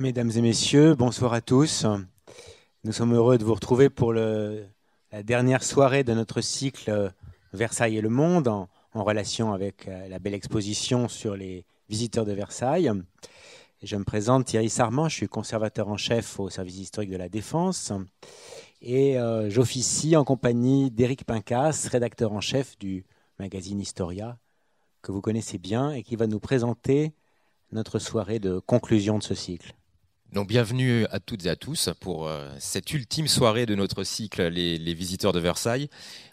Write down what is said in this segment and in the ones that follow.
Mesdames et messieurs, bonsoir à tous. Nous sommes heureux de vous retrouver pour la dernière soirée de notre cycle Versailles et le monde en, relation avec euh, la belle exposition sur les visiteurs de Versailles. Je me présente Thierry Sarment, je suis conservateur en chef au service historique de la Défense et euh, j'officie en compagnie d'Éric Pincas, rédacteur en chef du magazine Historia, que vous connaissez bien et qui va nous présenter notre soirée de conclusion de ce cycle. Donc bienvenue à toutes et à tous pour euh, cette ultime soirée de notre cycle les, visiteurs de Versailles,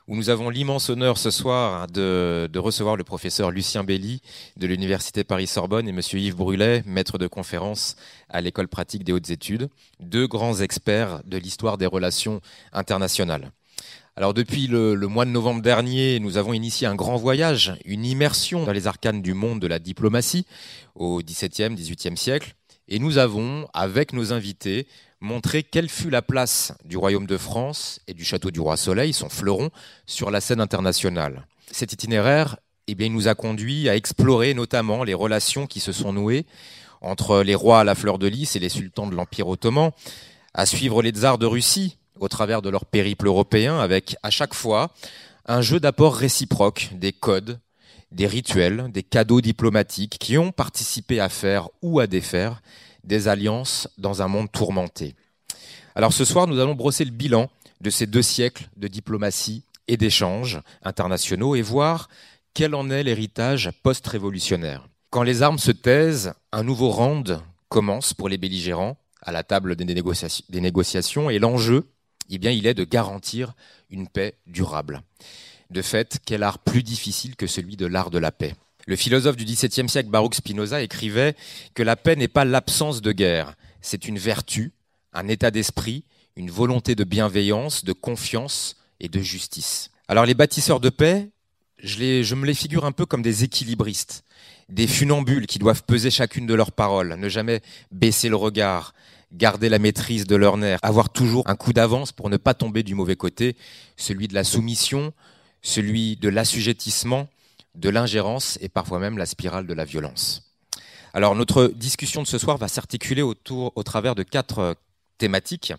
où nous avons l'immense honneur ce soir de, recevoir le professeur Lucien Belli de l'Université Paris-Sorbonne et Monsieur Yves Brulet, maître de conférence à l'École pratique des hautes études, deux grands experts de l'histoire des relations internationales. Alors depuis le, le, mois de novembre dernier, nous avons initié un grand voyage, une immersion dans les arcanes du monde de la diplomatie au XVIIe, XVIIIe siècle et nous avons, avec nos invités, montré quelle fut la place du Royaume de France et du Château du Roi Soleil, son fleuron, sur la scène internationale. Cet itinéraire eh bien, nous a conduit à explorer notamment les relations qui se sont nouées entre les rois à la fleur de lys et les sultans de l'Empire ottoman, à suivre les tsars de Russie au travers de leur périple européen avec à chaque fois un jeu d'apport réciproque, des codes, des rituels, des cadeaux diplomatiques qui ont participé à faire ou à défaire des alliances dans un monde tourmenté. Alors ce soir, nous allons brosser le bilan de ces deux siècles de diplomatie et d'échanges internationaux et voir quel en est l'héritage post-révolutionnaire. Quand les armes se taisent, un nouveau round commence pour les belligérants à la table des, négociations et l'enjeu, eh il est de garantir une paix durable. De fait, quel art plus difficile que celui de l'art de la paix? Le philosophe du XVIIe siècle, Baruch Spinoza, écrivait que la paix n'est pas l'absence de guerre, c'est une vertu, un état d'esprit, une volonté de bienveillance, de confiance et de justice. Alors les bâtisseurs de paix, je, me les figure un peu comme des équilibristes, des funambules qui doivent peser chacune de leurs paroles, ne jamais baisser le regard, garder la maîtrise de leur nerfs, avoir toujours un coup d'avance pour ne pas tomber du mauvais côté, celui de la soumission, celui de l'assujettissement, de l'ingérence et parfois même la spirale de la violence. Alors notre discussion de ce soir va s'articuler autour, au travers de quatre euh, thématiques.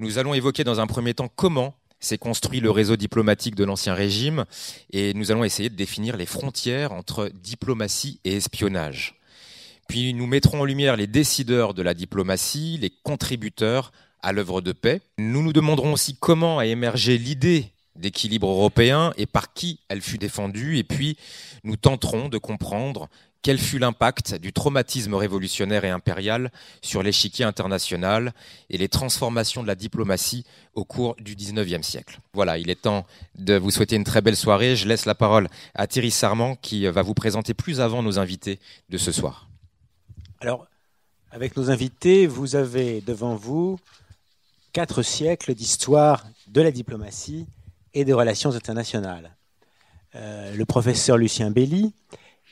Nous allons évoquer dans un premier temps comment s'est construit le réseau diplomatique de l'Ancien Régime et nous allons essayer de définir les frontières entre diplomatie et espionnage. Puis nous mettrons en lumière les décideurs de la diplomatie, les contributeurs à l'œuvre de paix. Nous nous demanderons aussi comment a émergé l'idée d'équilibre européen et par qui elle fut défendue. Et puis, nous tenterons de comprendre quel fut l'impact du traumatisme révolutionnaire et impérial sur l'échiquier international et les transformations de la diplomatie au cours du XIXe siècle. Voilà, il est temps de vous souhaiter une très belle soirée. Je laisse la parole à Thierry Sarment qui va vous présenter plus avant nos invités de ce soir. Alors, avec nos invités, vous avez devant vous quatre siècles d'histoire de la diplomatie et des relations internationales. Euh, le professeur Lucien Belli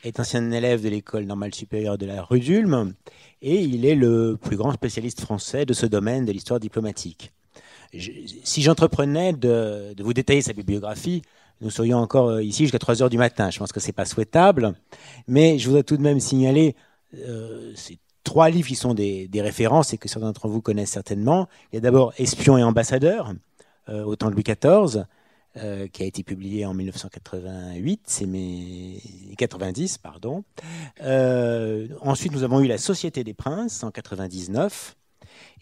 est ancien élève de l'école normale supérieure de la rue d'Ulm et il est le plus grand spécialiste français de ce domaine de l'histoire diplomatique. si j'entreprenais de, vous détailler sa bibliographie, nous serions encore euh, ici jusqu'à 3 heures du matin. Je pense que ce n'est pas souhaitable, mais je voudrais tout de même signaler euh, ces trois livres qui sont des, références et que certains d'entre vous connaissent certainement. Il y a d'abord Espion et ambassadeur, au temps de Louis XIV, euh, qui a été publié en 1988, c'est mes 90, pardon. Euh, ensuite, nous avons eu La Société des Princes en 99.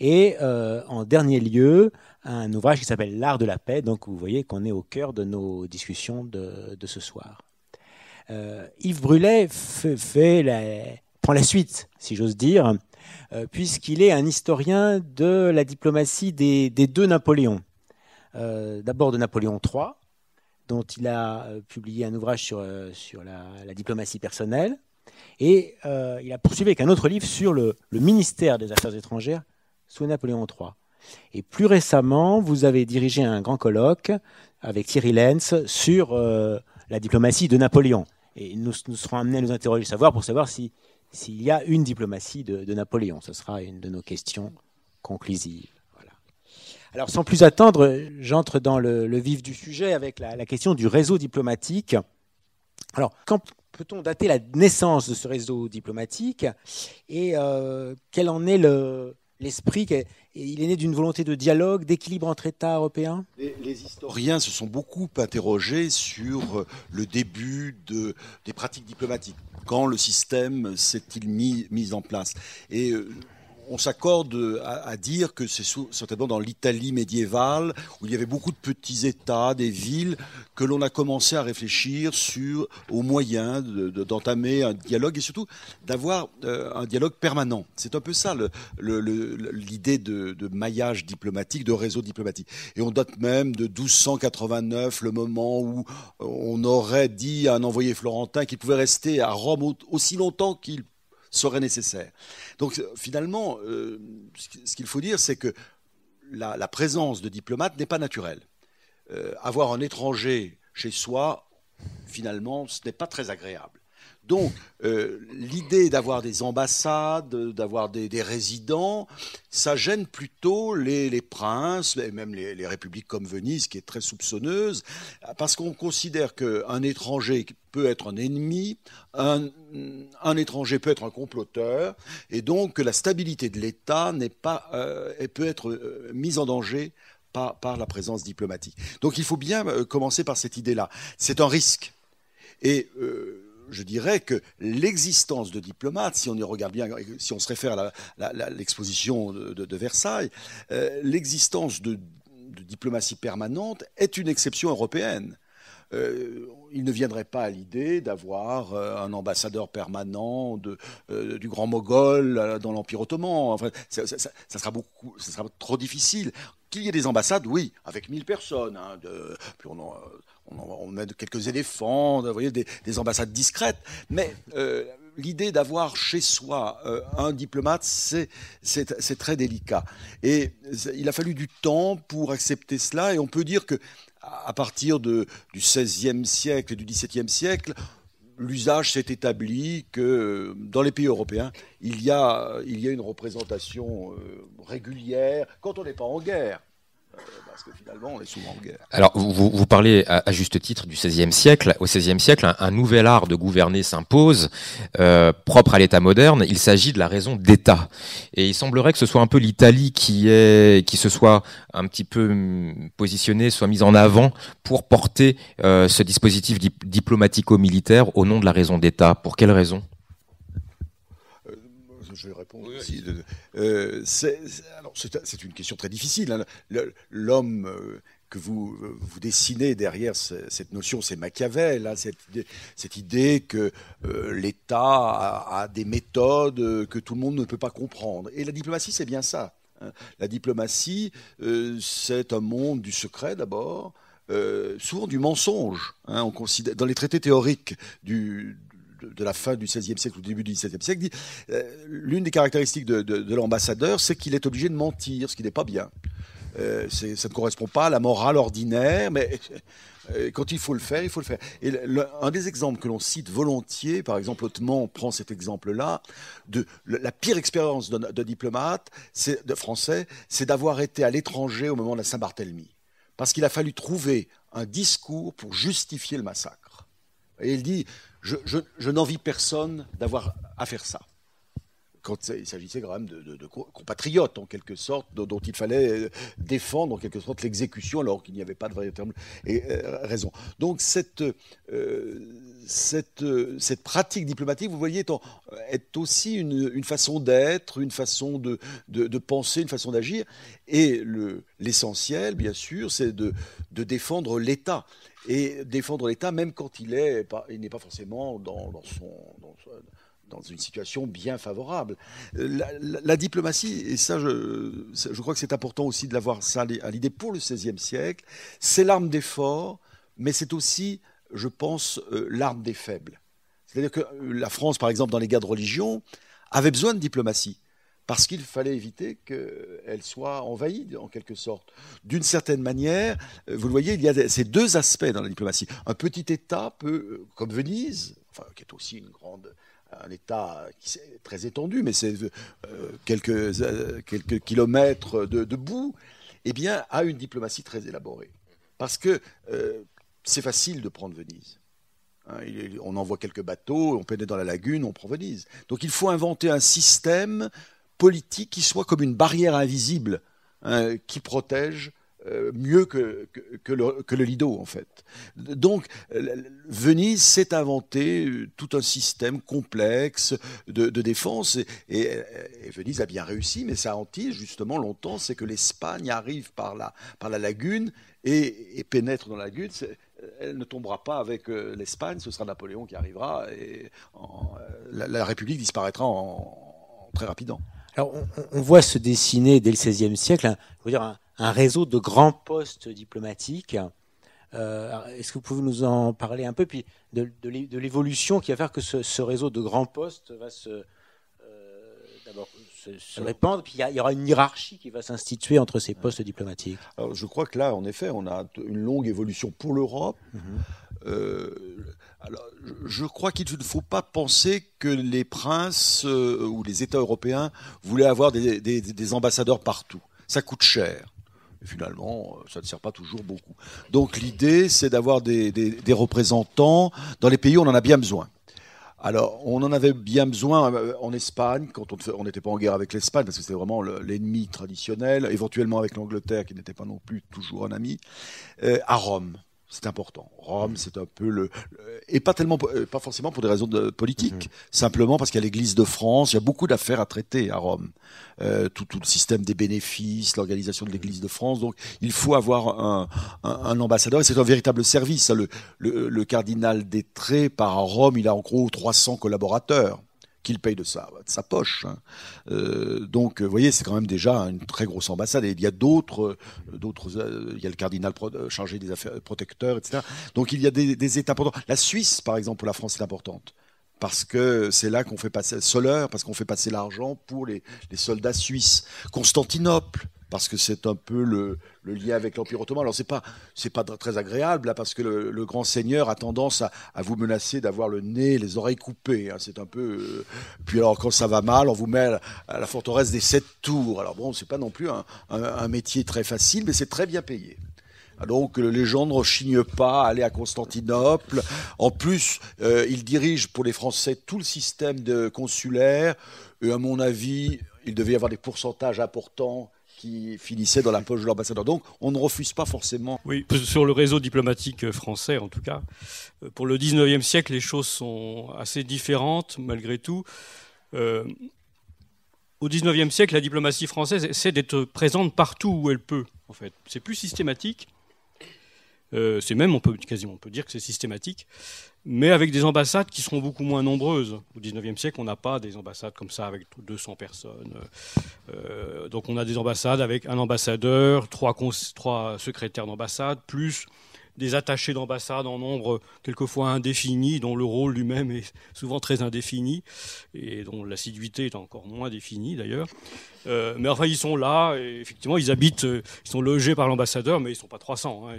Et euh, en dernier lieu, un ouvrage qui s'appelle L'Art de la paix. Donc vous voyez qu'on est au cœur de nos discussions de, ce soir. Yves Brulet fait, la, prend la suite, si j'ose dire, puisqu'il est un historien de la diplomatie des, des deux Napoléons. Euh, d'abord de Napoléon III, dont il a euh, publié un ouvrage sur, euh, la, diplomatie personnelle, et il a poursuivi avec un autre livre sur le, ministère des Affaires étrangères sous Napoléon III. Et plus récemment, vous avez dirigé un grand colloque avec Thierry Lenz sur la diplomatie de Napoléon. Et nous, serons amenés à nous interroger, savoir pour savoir s'il y a une diplomatie de Napoléon. Ce sera une de nos questions conclusives. Alors sans plus attendre, j'entre dans le, vif du sujet avec la, question du réseau diplomatique. Alors quand, peut-on dater la naissance de ce réseau diplomatique et quel en est l'esprit il est né d'une volonté de dialogue, d'équilibre entre États européens? Les, historiens se sont beaucoup interrogés sur le début de, des pratiques diplomatiques. Quand le système s'est-il mis, en place? Et on s'accorde à, dire que c'est certainement dans l'Italie médiévale, où il y avait beaucoup de petits États, des villes, que l'on a commencé à réfléchir sur aux moyens d'entamer un dialogue et surtout d'avoir euh, un dialogue permanent. C'est un peu ça l'idée de, maillage diplomatique, de réseau diplomatique. Et on date même de 1289, le moment où on aurait dit à un envoyé florentin qu'il pouvait rester à Rome aussi longtemps qu'il serait nécessaire. Donc finalement, euh, ce qu'il faut dire, c'est que la, présence de diplomates n'est pas naturelle. Euh, avoir un étranger chez soi, finalement, ce n'est pas très agréable. Donc, euh, l'idée d'avoir des ambassades, d'avoir des, résidents, ça gêne plutôt les, princes, et même les, républiques comme Venise, qui est très soupçonneuse, parce qu'on considère qu'un étranger peut être un ennemi, un, étranger peut être un comploteur, et donc que la stabilité de l'État n'est pas, euh, peut être euh, mise en danger par, par, la présence diplomatique. Donc, il faut bien commencer par cette idée-là. C'est un risque. Et je dirais que l'existence de diplomates, si on y regarde bien, si on se réfère à l'exposition de, Versailles, euh, l'existence de, diplomatie permanente est une exception européenne. Euh, il ne viendrait pas à l'idée d'avoir euh, un ambassadeur permanent du Grand Mogol dans l'Empire ottoman. Enfin, ça, sera beaucoup, ça sera trop difficile. Qu'il y ait des ambassades, oui, avec 1000 personnes. Puis on on, met quelques éléphants, vous voyez, des, ambassades discrètes, mais euh, l'idée d'avoir chez soi euh, un diplomate, c'est très délicat. Et il a fallu du temps pour accepter cela, et on peut dire que à partir du XVIe siècle et du XVIIe siècle, l'usage s'est établi que dans les pays européens, il y a, a une représentation euh, régulière quand on n'est pas en guerre parce que finalement, on est souvent en guerre. Alors, vous, vous parlez à, juste titre du XVIe siècle. Au XVIe siècle, un, nouvel art de gouverner s'impose, euh, propre à l'État moderne. Il s'agit de la raison d'État. Et il semblerait que ce soit un peu l'Italie qui est, qui se soit un petit peu hum, positionnée, soit mise en avant pour porter euh, ce dispositif diplomatico-militaire au nom de la raison d'État. Pour quelle raison? Je vais répondre aussi. Euh, c'est une question très difficile. Hein. L'homme euh, que vous, vous dessinez derrière cette notion, c'est Machiavel, hein, cette, idée, que euh, l'État a, des méthodes que tout le monde ne peut pas comprendre. Et la diplomatie, c'est bien ça. Hein. La diplomatie, c'est un monde du secret d'abord, souvent du mensonge. dans les traités théoriques du, de la fin du XVIe siècle ou du début du XVIIe siècle, dit euh, l'une des caractéristiques de, l'ambassadeur, c'est qu'il est obligé de mentir, ce qui n'est pas bien. Euh, ça ne correspond pas à la morale ordinaire, mais euh, quand il faut le faire, il faut le faire. Et un des exemples que l'on cite volontiers, par exemple, Hautement prend cet exemple-là, de la pire expérience de, diplomate, de français, c'est d'avoir été à l'étranger au moment de la Saint-Barthélemy. Parce qu'il a fallu trouver un discours pour justifier le massacre. Et il dit, je, n'envie personne d'avoir à faire ça. Quand il s'agissait quand même de, compatriotes, en quelque sorte, dont, il fallait euh, défendre, en quelque sorte, l'exécution, alors qu'il n'y avait pas de véritable euh, raison. Donc, cette, euh, cette, cette, pratique diplomatique, vous voyez, est, aussi une, façon d'être, une façon de, de, penser, une façon d'agir. Et l'essentiel, bien sûr, c'est de, défendre l'État et défendre l'État, même quand il n'est pas, pas forcément dans, son, dans, une situation bien favorable. La, diplomatie, et ça, je, crois que c'est important aussi de l'avoir ça à l'idée pour le XVIe siècle, c'est l'arme des forts, mais c'est aussi, je pense, euh, l'arme des faibles. C'est-à-dire que la France, par exemple, dans les guerres de religion, avait besoin de diplomatie parce qu'il fallait éviter qu'elle soit envahie, en quelque sorte. D'une certaine manière, euh, vous le voyez, il y a ces deux aspects dans la diplomatie. Un petit État peut, euh, comme Venise, qui est aussi une grande, un État très étendu, mais c'est euh, quelques, quelques kilomètres de, eh bien, a une diplomatie très élaborée. Parce que c'est facile de prendre Venise. Hein, on envoie quelques bateaux, on pénètre dans la lagune, on prend Venise. Donc il faut inventer un système politique qui soit comme une barrière invisible hein, qui protège euh, mieux que, le, Lido, en fait. Donc, Venise s'est inventé euh, tout un système complexe de, défense, et, Venise a bien réussi, mais ça Antille, justement, longtemps, c'est que l'Espagne arrive par la, par la lagune et, pénètre dans la lagune. Elle ne tombera pas avec euh, l'Espagne, ce sera Napoléon qui arrivera, et la, République disparaîtra en, très rapidement. Alors, on, voit se dessiner dès le XVIe siècle, hein, dire, un, un réseau de grands postes diplomatiques. Euh, est-ce que vous pouvez nous en parler un peu, puis de, l'évolution qui va faire que ce, réseau de grands postes va se, euh, d'abord se, répandre, puis il y, aura une hiérarchie qui va s'instituer entre ces postes diplomatiques? Alors, Je crois que là, en effet, on a une longue évolution pour l'Europe. Mhm. Euh, alors, je crois qu'il ne faut pas penser que les princes ou les États européens voulaient avoir des ambassadeurs partout. Ça coûte cher finalement, euh, ça ne sert pas toujours beaucoup. Donc l'idée, c'est d'avoir des, représentants dans les pays où on en a bien besoin. Alors, on en avait bien besoin euh, en Espagne, quand on n'était pas en guerre avec l'Espagne, parce que c'était vraiment l'ennemi traditionnel, éventuellement avec l'Angleterre, qui n'était pas non plus toujours un ami, euh, à Rome c'est important. Rome, c'est un peu le, et pas tellement, euh, pas forcément pour des raisons de politique, mhm. simplement parce qu'il y a l'Église de France. Il y a beaucoup d'affaires à traiter à Rome. Euh, tout, tout, le système des bénéfices, l'organisation de l'Église de France. Donc, il faut avoir un, un, ambassadeur et c'est un véritable service. Le, le, le cardinal d'Etré par Rome, il a en gros 300 collaborateurs qu'il paye de sa, de sa poche. Hein. Euh, donc, vous voyez, c'est quand même déjà une très grosse ambassade. Et il y a d'autres, euh, d'autres, euh, il y a le cardinal chargé des affaires protecteurs, etc. Donc, il y a des, des États importants. La Suisse, par exemple, pour la France, est importante parce que c'est là qu'on fait passer Soleure, parce qu'on fait passer l'argent pour les, les, soldats suisses. Constantinople, parce que c'est un peu le, lien avec l'Empire ottoman. Alors c'est pas c'est pas très agréable là, parce que le, grand seigneur a tendance à, vous menacer d'avoir le nez, les oreilles coupées. Hein. c'est un peu. Euh, puis alors quand ça va mal, on vous met à la, forteresse des sept tours. Alors bon, c'est pas non plus un, métier très facile, mais c'est très bien payé. Donc les gens ne rechignent pas à aller à Constantinople. En plus, euh, il dirige pour les Français tout le système de consulaire. Et à mon avis, il devait y avoir des pourcentages importants qui dans la poche de l'ambassadeur. Donc on ne refuse pas forcément. Oui, sur le réseau diplomatique français en tout cas. Euh, pour le 19e siècle, les choses sont assez différentes malgré tout. Euh, au 19e siècle, la diplomatie française essaie d'être présente partout où elle peut. En fait, c'est plus systématique. Euh, c'est même, on peut quasiment, on peut dire que c'est systématique mais avec des ambassades qui seront beaucoup moins nombreuses. Au XIXe siècle, on n'a pas des ambassades comme ça avec 200 personnes. Euh, donc on a des ambassades avec un ambassadeur, trois, trois secrétaires d'ambassade, plus des attachés d'ambassade en nombre quelquefois indéfini, dont le rôle lui-même est souvent très indéfini, et dont l'assiduité est encore moins définie d'ailleurs. Euh, mais enfin, ils sont là, et effectivement, ils habitent, euh, ils sont logés par l'ambassadeur, mais ils ne sont pas 300. Hein,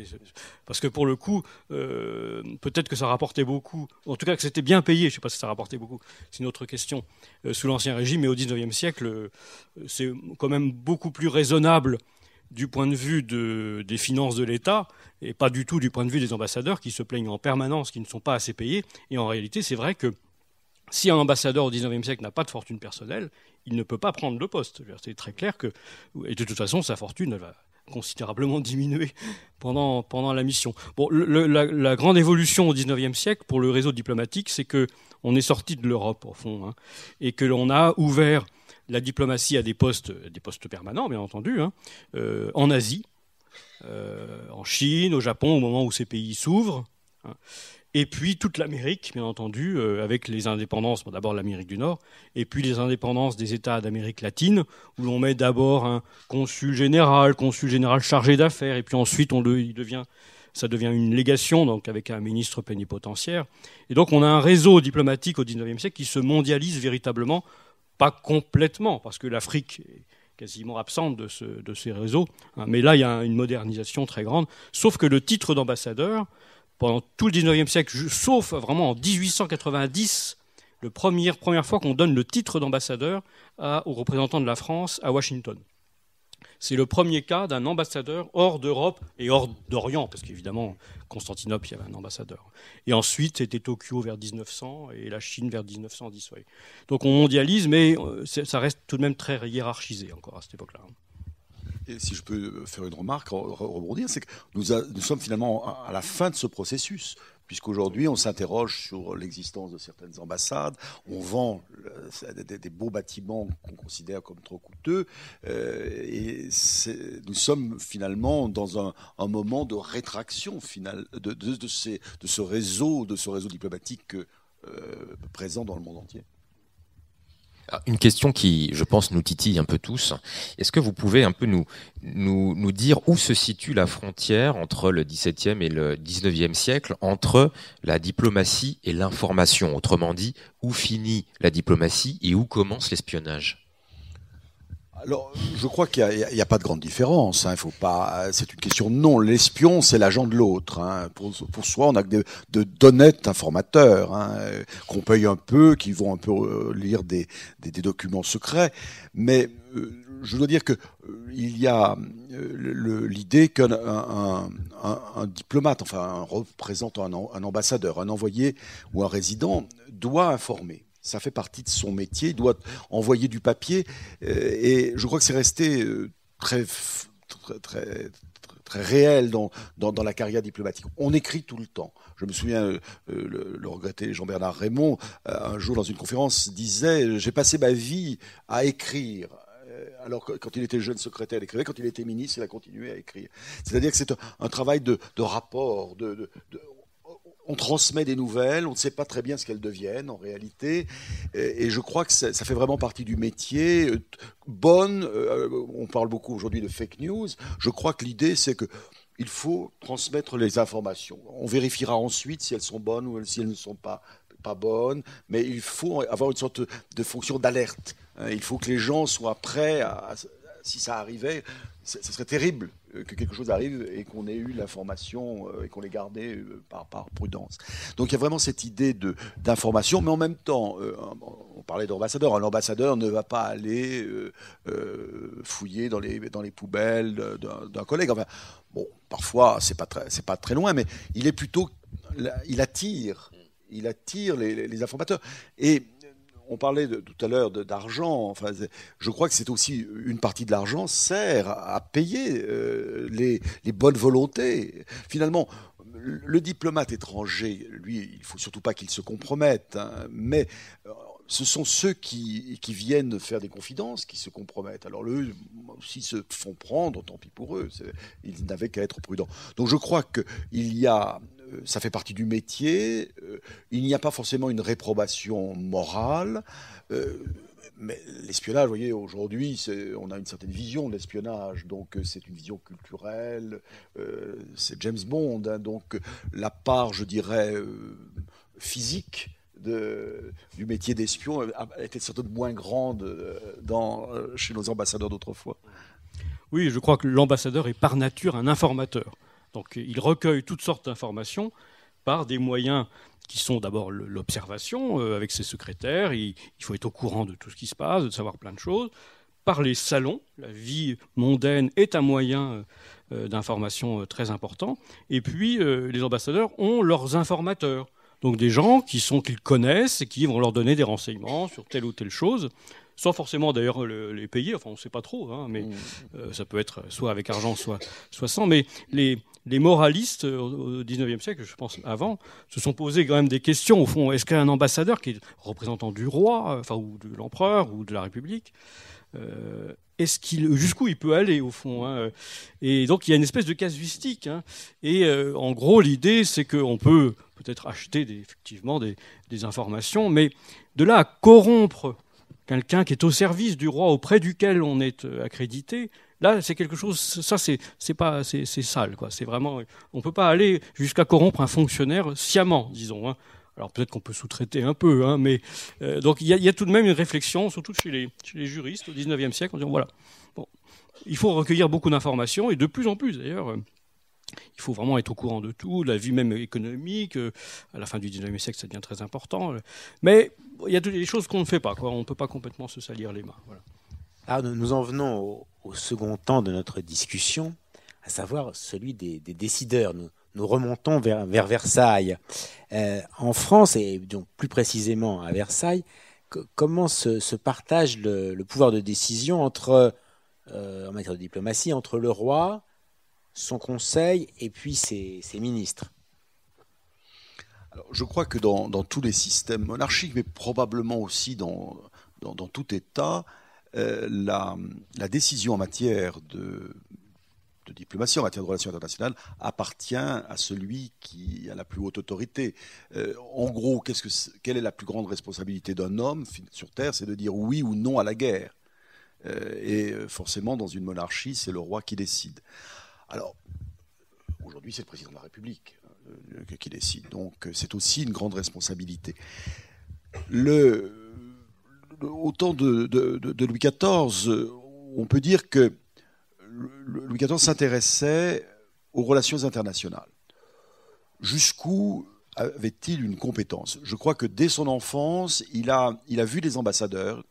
parce que pour le coup, euh, peut-être que ça rapportait beaucoup, en tout cas que c'était bien payé, je ne sais pas si ça rapportait beaucoup, c'est une autre question, sous l'Ancien Régime, mais au XIXe siècle, c'est quand même beaucoup plus raisonnable du point de vue des finances de l'État et pas du tout du point de vue des ambassadeurs qui se plaignent en permanence, qui ne sont pas assez payés. Et en réalité, c'est vrai que si un ambassadeur au XIXe siècle n'a pas de fortune personnelle, il ne peut pas prendre le poste. C'est très clair que, et de toute façon, sa fortune va considérablement diminuer pendant, pendant la mission. Bon, la, grande évolution au XIXe siècle pour le réseau diplomatique, c'est que on est sorti de l'Europe au fond, hein, et que l'on a ouvert la diplomatie à des postes, des postes permanents, bien entendu, hein, euh, en Asie, euh, en Chine, au Japon, au moment où ces pays s'ouvrent. Hein. Et puis toute l'Amérique, bien entendu, euh, avec les indépendances, d'abord l'Amérique du Nord, et puis les indépendances des États d'Amérique latine, où l'on met d'abord un consul général, consul général chargé d'affaires, et puis ensuite on le, devient, ça devient une légation, donc avec un ministre plénipotentiaire. Et donc on a un réseau diplomatique au XIXe siècle qui se mondialise véritablement pas complètement, parce que l'Afrique est quasiment absente de, ces réseaux. Hein. mais là, il y a une modernisation très grande. Sauf que le titre d'ambassadeur, pendant tout le 19e siècle, sauf vraiment en 1890, la première, première fois qu'on donne le titre d'ambassadeur aux représentants de la France à Washington. C'est le premier cas d'un ambassadeur hors d'Europe et hors d'Orient, parce qu'évidemment, Constantinople, il y avait un ambassadeur. Et ensuite, c'était Tokyo vers 1900 et la Chine vers 1910. Donc on mondialise, mais euh, ça reste tout de même très hiérarchisé encore à cette époque-là. Et si je peux faire une remarque, rebondir, c'est que nous, nous, sommes finalement à la fin de ce processus puisqu'aujourd'hui on s'interroge sur l'existence de certaines ambassades, on vend des, beaux bâtiments qu'on considère comme trop coûteux, euh, et nous sommes finalement dans un, moment de rétraction finale de ce réseau diplomatique euh, présent dans le monde entier. Ah, une question qui, je pense, nous titille un peu tous. Est-ce que vous pouvez un peu nous, nous, nous, dire où se situe la frontière entre le XVIIe et le XIXe siècle, entre la diplomatie et l'information? Autrement dit, où finit la diplomatie et où commence l'espionnage? Alors, je crois qu'il n'y a, pas de grande différence. Hein. faut pas. C'est une question non. L'espion, c'est l'agent de l'autre. Hein. Pour, soi, on a de, d'honnêtes informateurs hein, qu'on paye un peu, qui vont un peu euh, lire des, documents secrets. Mais euh, je dois dire que euh, il y a l'idée qu'un un, diplomate, enfin un représentant, un ambassadeur, un envoyé ou un résident doit informer ça fait partie de son métier, il doit envoyer du papier, euh, et je crois que c'est resté euh, très, très, très, réel dans, dans, la carrière diplomatique. On écrit tout le temps. Je me souviens, euh, le, regretté Jean-Bernard Raymond, un jour dans une conférence, disait J'ai passé ma vie à écrire. Alors quand il était jeune secrétaire, il écrivait. Quand il était ministre, il a continué à écrire. C'est-à-dire que c'est un, travail de, de rapport, de, de, on transmet des nouvelles, on ne sait pas très bien ce qu'elles deviennent en réalité, et, je crois que ça, fait vraiment partie du métier. Euh, bonne, euh, on parle beaucoup aujourd'hui de fake news, je crois que l'idée c'est que il faut transmettre les informations. On vérifiera ensuite si elles sont bonnes ou si elles ne sont pas, pas bonnes, mais il faut avoir une sorte de fonction d'alerte. Hein. Il faut que les gens soient prêts si ça arrivait, ce serait terrible que quelque chose arrive et qu'on ait eu l'information euh, et qu'on l'ait gardée euh, par, par, prudence. Donc il y a vraiment cette idée d'information, mais en même temps, on parlait d'ambassadeur, un ambassadeur ne va pas aller fouiller dans les, dans les poubelles d'un collègue. Enfin, bon, parfois, c'est pas, pas très loin, mais il est plutôt. Il attire. Il attire les, les informateurs. Et on parlait tout à l'heure d'argent. Enfin, je crois que c'est aussi une partie de l'argent sert à payer euh, les, bonnes volontés. Finalement, le diplomate étranger, lui, il faut surtout pas qu'il se compromette, hein, mais euh, ce sont ceux qui, viennent faire des confidences qui se compromettent. Alors eux, s'ils se font prendre, tant pis pour eux. Ils n'avaient qu'à être prudents. Donc je crois qu'il y a ça fait partie du métier. Euh, il n'y a pas forcément une réprobation morale. Euh, mais l'espionnage, vous voyez, aujourd'hui, on a une certaine vision de l'espionnage, donc c'est une vision culturelle, c'est James Bond, hein, donc la part, je dirais, physique du métier d'espion était doute moins grande chez nos ambassadeurs d'autrefois. Oui, je crois que l'ambassadeur est par nature un informateur. Donc il recueille toutes sortes d'informations par des moyens qui sont d'abord l'observation euh, avec ses secrétaires, il, faut être au courant de tout ce qui se passe, de savoir plein de choses, par les salons, la vie mondaine est un moyen euh, d'information euh, très important, et puis les ambassadeurs ont leurs informateurs, donc des gens qui sont qu'ils connaissent et qui vont leur donner des renseignements sur telle ou telle chose sans forcément d'ailleurs les payer, enfin on ne sait pas trop, hein, mais mmh. ça peut être soit avec argent, soit, soit sans, mais les, les moralistes euh, au XIXe siècle, je pense avant, se sont posés quand même des questions. Au fond, est-ce qu'un ambassadeur qui est représentant du roi, euh, enfin ou de l'empereur ou de la République, euh, est-ce qu'il jusqu'où il peut aller au fond hein Et donc il y a une espèce de casuistique. Hein et en gros, l'idée c'est qu'on peut peut-être acheter effectivement des, des, informations, mais de là à corrompre quelqu'un qui est au service du roi auprès duquel on est accrédité, Là, c'est quelque chose, ça, c'est, pas, c'est, sale, quoi. C'est vraiment, on peut pas aller jusqu'à corrompre un fonctionnaire sciemment, disons. Hein. Alors peut-être qu'on peut, sous-traiter un peu, hein, mais euh, donc il y, a tout de même une réflexion, surtout chez les, juristes au XIXe siècle, en disant voilà, il faut recueillir beaucoup d'informations et de plus en plus d'ailleurs. Euh, il faut vraiment être au courant de tout, la vie même économique. Euh, à la fin du XIXe siècle, ça devient très important. Mais il y a des choses qu'on ne fait pas. On ne peut pas complètement se salir les mains. Voilà. Alors, nous en venons au, second temps de notre discussion, à savoir celui des, décideurs. Nous, remontons vers, vers Versailles. Euh, en France, et donc plus précisément à Versailles, comment se, partage le, pouvoir de décision entre, euh, en matière de diplomatie entre le roi, son conseil et puis ses, ministres Je crois que dans, tous les systèmes monarchiques, mais probablement aussi dans, tout État, euh, la, décision en matière de, diplomatie, en matière de relations internationales, appartient à celui qui a la plus haute autorité. Euh, en gros, quelle est la plus grande responsabilité d'un homme sur Terre C'est de dire oui ou non à la guerre. Euh, et forcément, dans une monarchie, c'est le roi qui décide. Alors, aujourd'hui, c'est le président de la République euh, qui décide. Donc, c'est aussi une grande responsabilité. Le, au temps de, Louis XIV, on peut dire que Louis XIV s'intéressait aux relations internationales. Jusqu'où avait-il une compétence? Je crois que dès son enfance, il a, il a vu des ambassadeurs,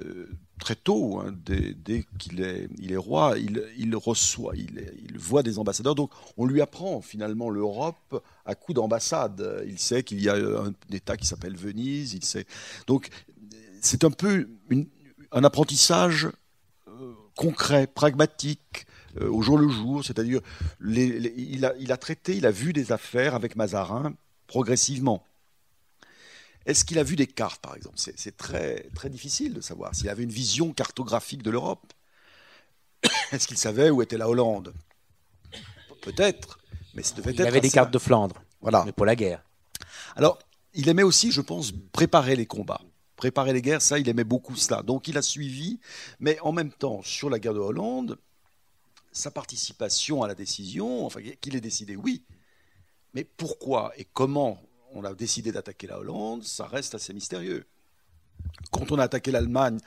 euh, très tôt, hein, dès, qu'il est, roi, il, reçoit, il, voit des ambassadeurs. Donc on lui apprend finalement l'Europe à coup d'ambassade. Il sait qu'il y a un État qui s'appelle Venise. Il sait. Donc c'est un peu un apprentissage euh, concret, pragmatique, euh, au jour le jour. C'est-à-dire, il, il a traité, il a vu des affaires avec Mazarin progressivement. Est-ce qu'il a vu des cartes, par exemple? C'est très, très difficile de savoir. S'il avait une vision cartographique de l'Europe, est-ce qu'il savait où était la Hollande? Peut-être, mais ça devait il avait des cartes de Flandre, voilà. mais pour la guerre. Alors, il aimait aussi, je pense, préparer les combats. Préparer les guerres, ça, il aimait beaucoup cela. Donc, il a suivi, mais en même temps, sur la guerre de Hollande, sa participation à la décision, enfin, qu'il ait décidé, oui, mais pourquoi et comment on a décidé d'attaquer la Hollande, ça reste assez mystérieux. Quand on a attaqué l'Allemagne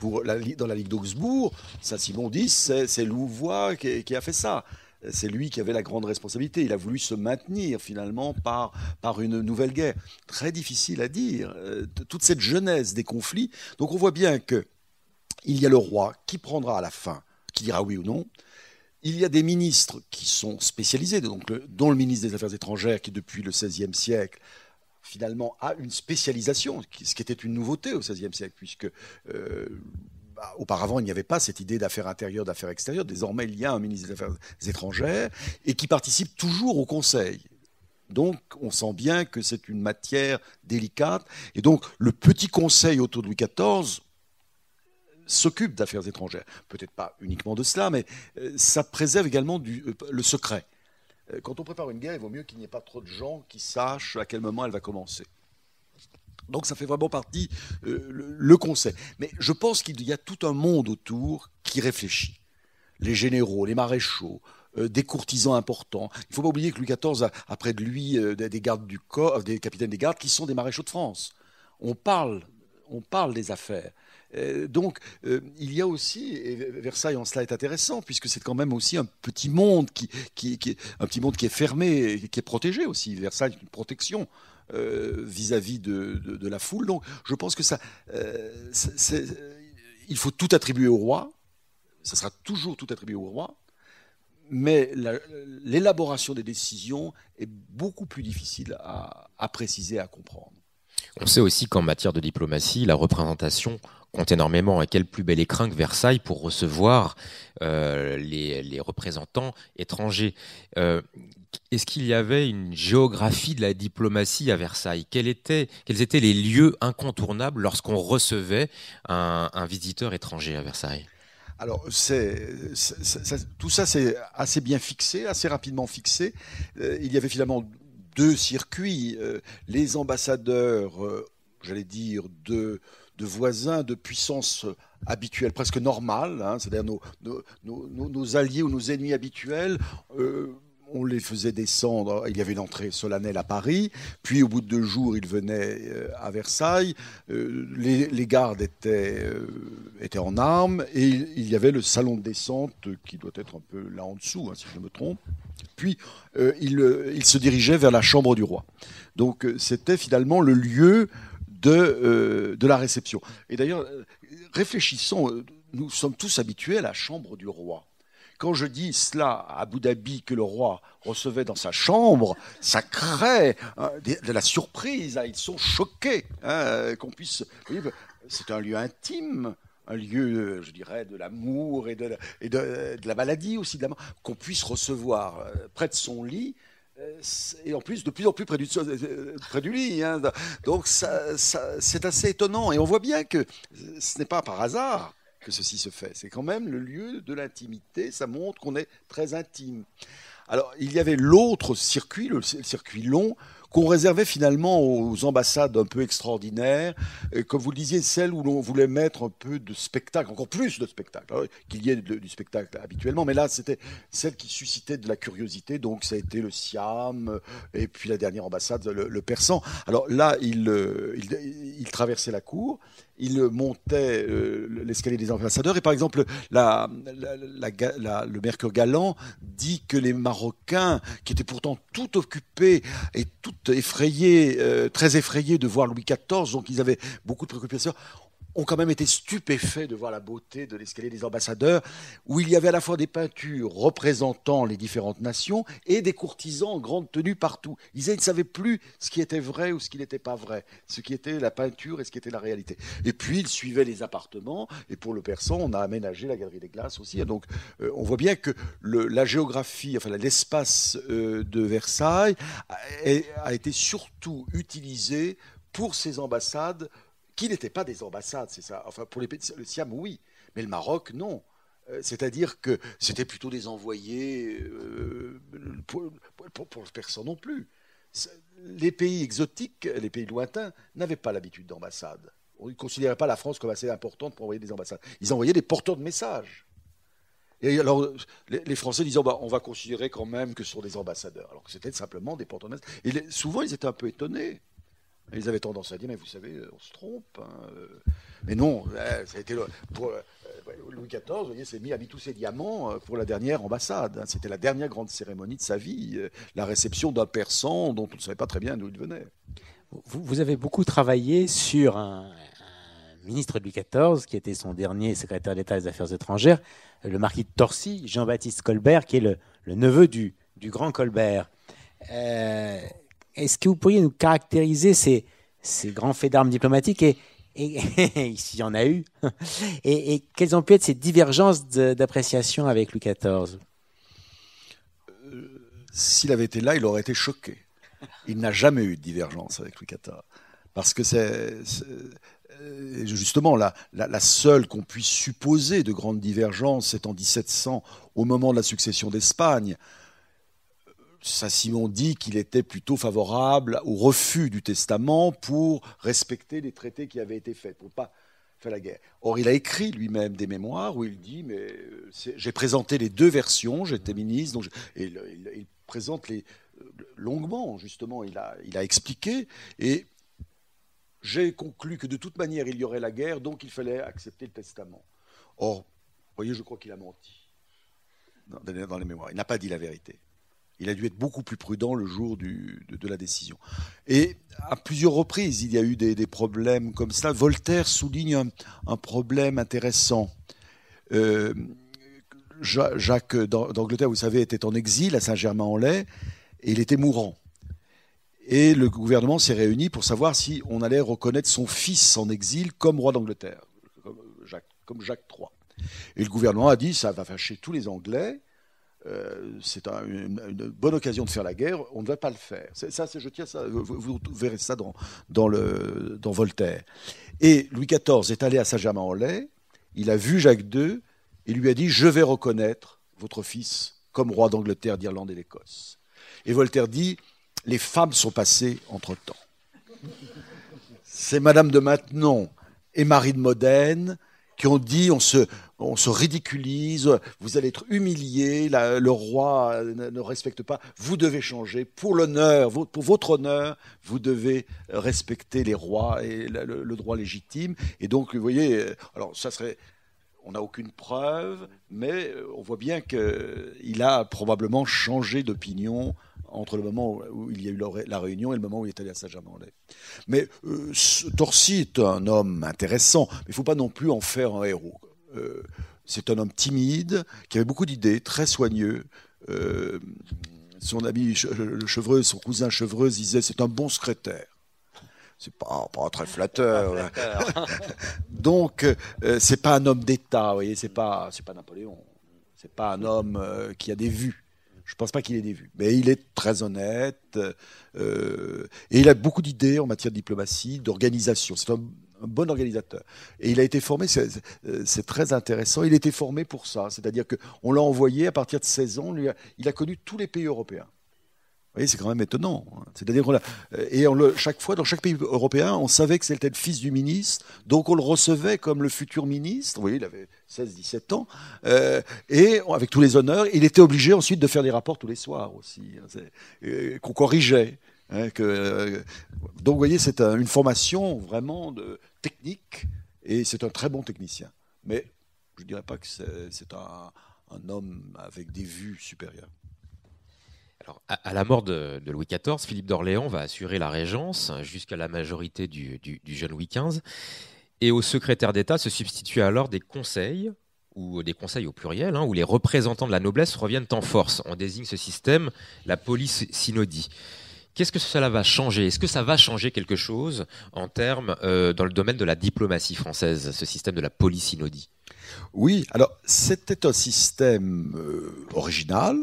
dans la Ligue d'Augsbourg, Saint-Simon dit c'est Louvois qui, a fait ça. C'est lui qui avait la grande responsabilité. Il a voulu se maintenir finalement par, par une nouvelle guerre. Très difficile à dire. Euh, toute cette genèse des conflits. Donc on voit bien que il y a le roi qui prendra à la fin, qui dira oui ou non. Il y a des ministres qui sont spécialisés, donc dont le ministre des Affaires étrangères, qui depuis le XVIe siècle, finalement, a une spécialisation, ce qui était une nouveauté au XVIe siècle, puisque euh, bah, auparavant, il n'y avait pas cette idée d'affaires intérieures, d'affaires extérieures. Désormais, il y a un ministre des Affaires étrangères et qui participe toujours au Conseil. Donc, on sent bien que c'est une matière délicate. Et donc, le petit conseil autour de Louis XIV s'occupe d'affaires étrangères. Peut-être pas uniquement de cela, mais euh, ça préserve également euh, le secret. Euh, quand on prépare une guerre, il vaut mieux qu'il n'y ait pas trop de gens qui sachent à quel moment elle va commencer. Donc ça fait vraiment partie le, conseil. Mais je pense qu'il y a tout un monde autour qui réfléchit. Les généraux, les maréchaux, des courtisans importants. Il ne faut pas oublier que Louis XIV a, près de lui des gardes du corps, des capitaines des gardes qui sont des maréchaux de France. On parle, on parle des affaires. Euh, donc, euh, il y a aussi, et Versailles en cela est intéressant, puisque c'est quand même aussi un petit monde qui, est fermé, qui est protégé aussi. Versailles est une protection euh, vis-à-vis de, de, la foule. Donc, je pense que ça, il faut tout attribuer au roi. Ça sera toujours tout attribué au roi. Mais l'élaboration des décisions est beaucoup plus difficile à, à préciser, à comprendre. On sait aussi qu'en matière de diplomatie, la représentation compte énormément. Et quel plus bel écrin que Versailles pour recevoir euh, les, représentants étrangers. Euh, est-ce qu'il y avait une géographie de la diplomatie à Versailles? Quels étaient, les lieux incontournables lorsqu'on recevait un, visiteur étranger à Versailles? Alors, tout ça, c'est assez bien fixé, assez rapidement fixé. Euh, il y avait finalement deux circuits. les ambassadeurs, j'allais dire, de, de voisins de puissance habituelle, presque normale, hein, c'est-à-dire nos, alliés ou nos ennemis habituels. Euh, on les faisait descendre, il y avait une entrée solennelle à Paris, puis au bout de deux jours, ils venaient euh, à Versailles, euh, les, gardes étaient, étaient en armes, et il, y avait le salon de descente, qui doit être un peu là en dessous, hein, si je me trompe, puis il, il, se dirigeait vers la chambre du roi. Donc c'était finalement le lieu de, euh, de la réception. Et d'ailleurs, réfléchissons, euh, nous sommes tous habitués à la chambre du roi. Quand je dis cela à Abu Dhabi que le roi recevait dans sa chambre, ça crée hein, de la surprise. Hein. ils sont choqués hein, qu'on puisse. C'est un lieu intime un lieu, je dirais, de l'amour et, de, la maladie aussi, qu'on puisse recevoir euh, près de son lit euh, et en plus de plus en plus près du, euh, près du lit. Donc c'est assez étonnant. Et on voit bien que ce n'est pas par hasard que ceci se fait. C'est quand même le lieu de l'intimité. Ça montre qu'on est très intime. Alors, il y avait l'autre circuit, le circuit long, qu'on réservait finalement aux ambassades un peu extraordinaires, comme vous le disiez, celles où l'on voulait mettre un peu de spectacle, encore plus de spectacle, hein, qu'il y ait du spectacle habituellement, mais là c'était celle qui suscitait de la curiosité, donc ça a été le Siam, et puis la dernière ambassade, le, Persan. Alors là, il, euh, il, il traversait la cour, il montait euh, l'escalier des ambassadeurs. Et par exemple, le Mercure Galant dit que les Marocains, qui étaient pourtant tout occupés et tout effrayés, euh, très effrayés de voir Louis XIV, donc ils avaient beaucoup de préoccupations, ont quand même été stupéfaits de voir la beauté de l'escalier des ambassadeurs, où il y avait à la fois des peintures représentant les différentes nations et des courtisans en grande tenue partout. Ils, ne savaient plus ce qui était vrai ou ce qui n'était pas vrai, ce qui était la peinture et ce qui était la réalité. Et puis, ils suivaient les appartements, et pour le persan, on a aménagé la galerie des glaces aussi. Donc, euh, on voit bien que la géographie, enfin l'espace euh, de Versailles a, a été surtout utilisé pour ces ambassades qui n'étaient pas des ambassades, c'est ça. Enfin, pour les le Siam, oui, mais le Maroc, non. Euh, c'est-à-dire que c'était plutôt des envoyés euh, pour, pour, personne non plus. Les pays exotiques, les pays lointains, n'avaient pas l'habitude d'ambassade. On ne considérait pas la France comme assez importante pour envoyer des ambassades. Ils envoyaient des porteurs de messages. Et alors, les, Français disaient, bah, on va considérer quand même que ce sont des ambassadeurs, alors que c'était simplement des porteurs de messages. Et souvent, ils étaient un peu étonnés. Ils avaient tendance à dire, mais vous savez, on se trompe. Hein, euh. Mais non, ça a été euh, Louis XIV, vous voyez, s'est mis à tous ses diamants euh, pour la dernière ambassade. Hein. C'était la dernière grande cérémonie de sa vie, la réception d'un persan dont on ne savait pas très bien d'où il venait. Vous, avez beaucoup travaillé sur un, ministre de Louis XIV, qui était son dernier secrétaire d'État des Affaires étrangères, le marquis de Torcy, Jean-Baptiste Colbert, qui est le, neveu du, grand Colbert. Est-ce que vous pourriez nous caractériser ces, grands faits d'armes diplomatiques et, s'il y en a eu, et, quelles ont pu être ces divergences d'appréciation avec Louis XIV euh, S'il avait été là, il aurait été choqué. Il n'a jamais eu de divergence avec Louis XIV. Parce que c'est euh, justement la seule qu'on puisse supposer de grande divergence, c'est en 1700, au moment de la succession d'Espagne. Saint-Simon dit qu'il était plutôt favorable au refus du testament pour respecter les traités qui avaient été faits, pour pas faire la guerre. Or, il a écrit lui-même des mémoires où il dit, mais euh, j'ai présenté les deux versions, j'étais ministre, donc et il, présente les euh, longuement, justement, il a, il a expliqué, et j'ai conclu que de toute manière, il y aurait la guerre, donc il fallait accepter le testament. Or, vous voyez, je crois qu'il a menti dans les mémoires. Il n'a pas dit la vérité. Il a dû être beaucoup plus prudent le jour de, la décision. Et à plusieurs reprises, il y a eu des, problèmes comme ça. Voltaire souligne un, problème intéressant. Euh, Jacques d'Angleterre, vous savez, était en exil à Saint-Germain-en-Laye et il était mourant. Et le gouvernement s'est réuni pour savoir si on allait reconnaître son fils en exil comme roi d'Angleterre, comme Jacques, comme Jacques III. Et le gouvernement a dit ça va fâcher tous les Anglais euh, c'est une, bonne occasion de faire la guerre, on ne va pas le faire. Ça, je tiens ça, vous, verrez ça dans, Voltaire. Et Louis XIV est allé à Saint-Germain-en-Laye, il a vu Jacques II et lui a dit Je vais reconnaître votre fils comme roi d'Angleterre, d'Irlande et d'Écosse. Et Voltaire dit Les femmes sont passées entre temps. C'est Madame de Maintenon et Marie de Modène qui ont dit on se, on se ridiculise, vous allez être humilié, le roi ne, respecte pas, vous devez changer. Pour l'honneur, pour votre honneur, vous devez respecter les rois et le, droit légitime. Et donc, vous voyez, euh, alors ça serait on n'a aucune preuve, mais euh, on voit bien qu'il a probablement changé d'opinion entre le moment où il y a eu la réunion et le moment où il est allé à Saint-Germain-en-Laye. Mais euh, Torcy est un homme intéressant, mais il ne faut pas non plus en faire un héros. C'est un homme timide, qui avait beaucoup d'idées, très soigneux. son ami Chevreuse, son cousin Chevreuse disait c'est un bon secrétaire c'est pas, pas très flatteur. Donc, euh, c'est pas un homme d'État, vous voyez, c'est pas, c'est pas Napoléon. C'est pas un homme euh, qui a des vues. Je pense pas qu'il ait des vues, mais il est très honnête euh, et il a beaucoup d'idées en matière de diplomatie, d'organisation. C'est un, bon organisateur. Et il a été formé, c'est très intéressant. Il a été formé pour ça, c'est-à-dire qu'on l'a envoyé à partir de 16 ans. il a connu tous les pays européens c'est quand même étonnant. Hein. C'est-à-dire qu'on et on le, chaque fois, dans chaque pays européen, on savait que c'était le fils du ministre, donc on le recevait comme le futur ministre. Vous voyez, il avait 16-17 ans, euh, et avec tous les honneurs, il était obligé ensuite de faire des rapports tous les soirs aussi, hein. euh, qu'on corrigeait. Hein, euh, donc, vous voyez, c'est une formation vraiment de technique, et c'est un très bon technicien. Mais je ne dirais pas que c'est un, homme avec des vues supérieures à, la mort de, Louis XIV, Philippe d'Orléans va assurer la régence jusqu'à la majorité du, jeune Louis XV. Et au secrétaire d'État se substituent alors des conseils, ou des conseils au pluriel, hein, où les représentants de la noblesse reviennent en force. On désigne ce système la police synodie. Qu'est-ce que cela va changer? Est-ce que ça va changer quelque chose en termes euh, dans le domaine de la diplomatie française, ce système de la police synodie Oui, alors c'était un système euh, original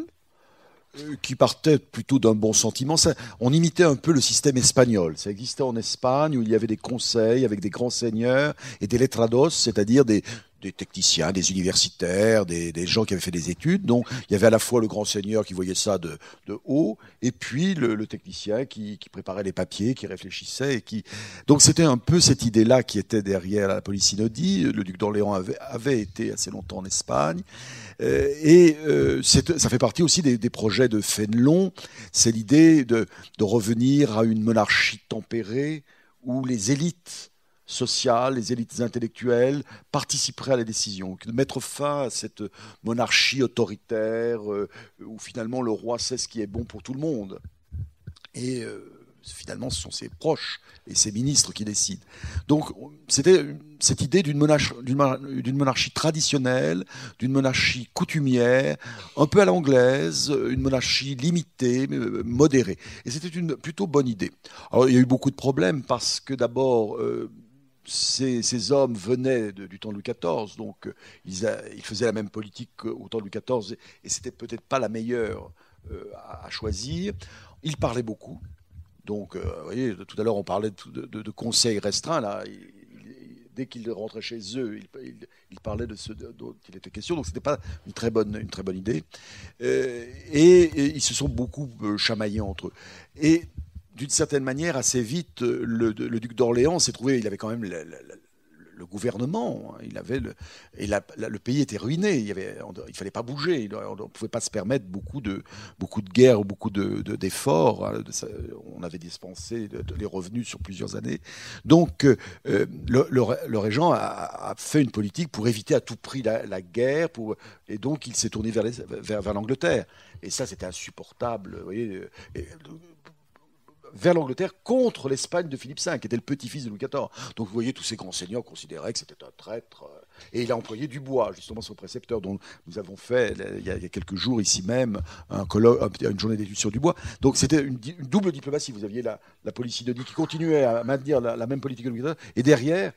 euh, qui partait plutôt d'un bon sentiment. on imitait un peu le système espagnol. Ça existait en Espagne où il y avait des conseils avec des grands seigneurs et des letrados, c'est-à-dire des, techniciens, des universitaires, des, gens qui avaient fait des études. Donc il y avait à la fois le grand seigneur qui voyait ça de, haut et puis le, technicien qui, préparait les papiers, qui réfléchissait. Et qui... Donc c'était un peu cette idée-là qui était derrière la police synodie. Le duc d'Orléans avait, avait été assez longtemps en Espagne. Euh, et euh, ça fait partie aussi des, projets de Fénelon. C'est l'idée de, revenir à une monarchie tempérée où les élites sociales, les élites intellectuelles participeraient à la décision, de mettre fin à cette monarchie autoritaire euh, où finalement le roi sait ce qui est bon pour tout le monde. Et finalement, ce sont ses proches et ses ministres qui décident. Donc, c'était cette idée d'une monarchie, traditionnelle, d'une monarchie coutumière, un peu à l'anglaise, une monarchie limitée, modérée. Et c'était une plutôt bonne idée. Alors, il y a eu beaucoup de problèmes parce que d'abord, euh, ces, hommes venaient du temps de Louis XIV, donc euh, ils, faisaient la même politique qu'au temps de Louis XIV, et, c'était peut-être pas la meilleure euh, à, choisir. Ils parlaient beaucoup, donc, euh, vous voyez, tout à l'heure, on parlait de, conseils restreints. Là, dès qu'ils rentraient chez eux, ils, parlaient de ce dont il était question. Donc, ce n'était pas une très bonne, idée. Et, ils se sont beaucoup chamaillés entre eux. D'une certaine manière, assez vite, le, duc d'Orléans s'est trouvé, il avait quand même le gouvernement. Hein, il avait le, et le pays était ruiné. Il ne fallait pas bouger. On ne pouvait pas se permettre beaucoup de, beaucoup de guerres ou beaucoup d'efforts. De, hein, on avait dispensé les revenus sur plusieurs années. Donc, euh, le, régent a, fait une politique pour éviter à tout prix la, guerre. Et donc, il s'est tourné vers, vers, vers l'Angleterre. Et ça, c'était insupportable. Vous voyez, vers l'Angleterre contre l'Espagne de Philippe V, qui était le petit-fils de Louis XIV. Donc vous voyez, tous ces grands seigneurs considéraient que c'était un traître. Euh, et il a employé Dubois, justement son précepteur, dont nous avons fait il y a, quelques jours ici même un une journée d'études sur Dubois. Donc c'était une, double diplomatie. Vous aviez la, la police qui continuait à maintenir la, même politique que Louis XIV, et derrière,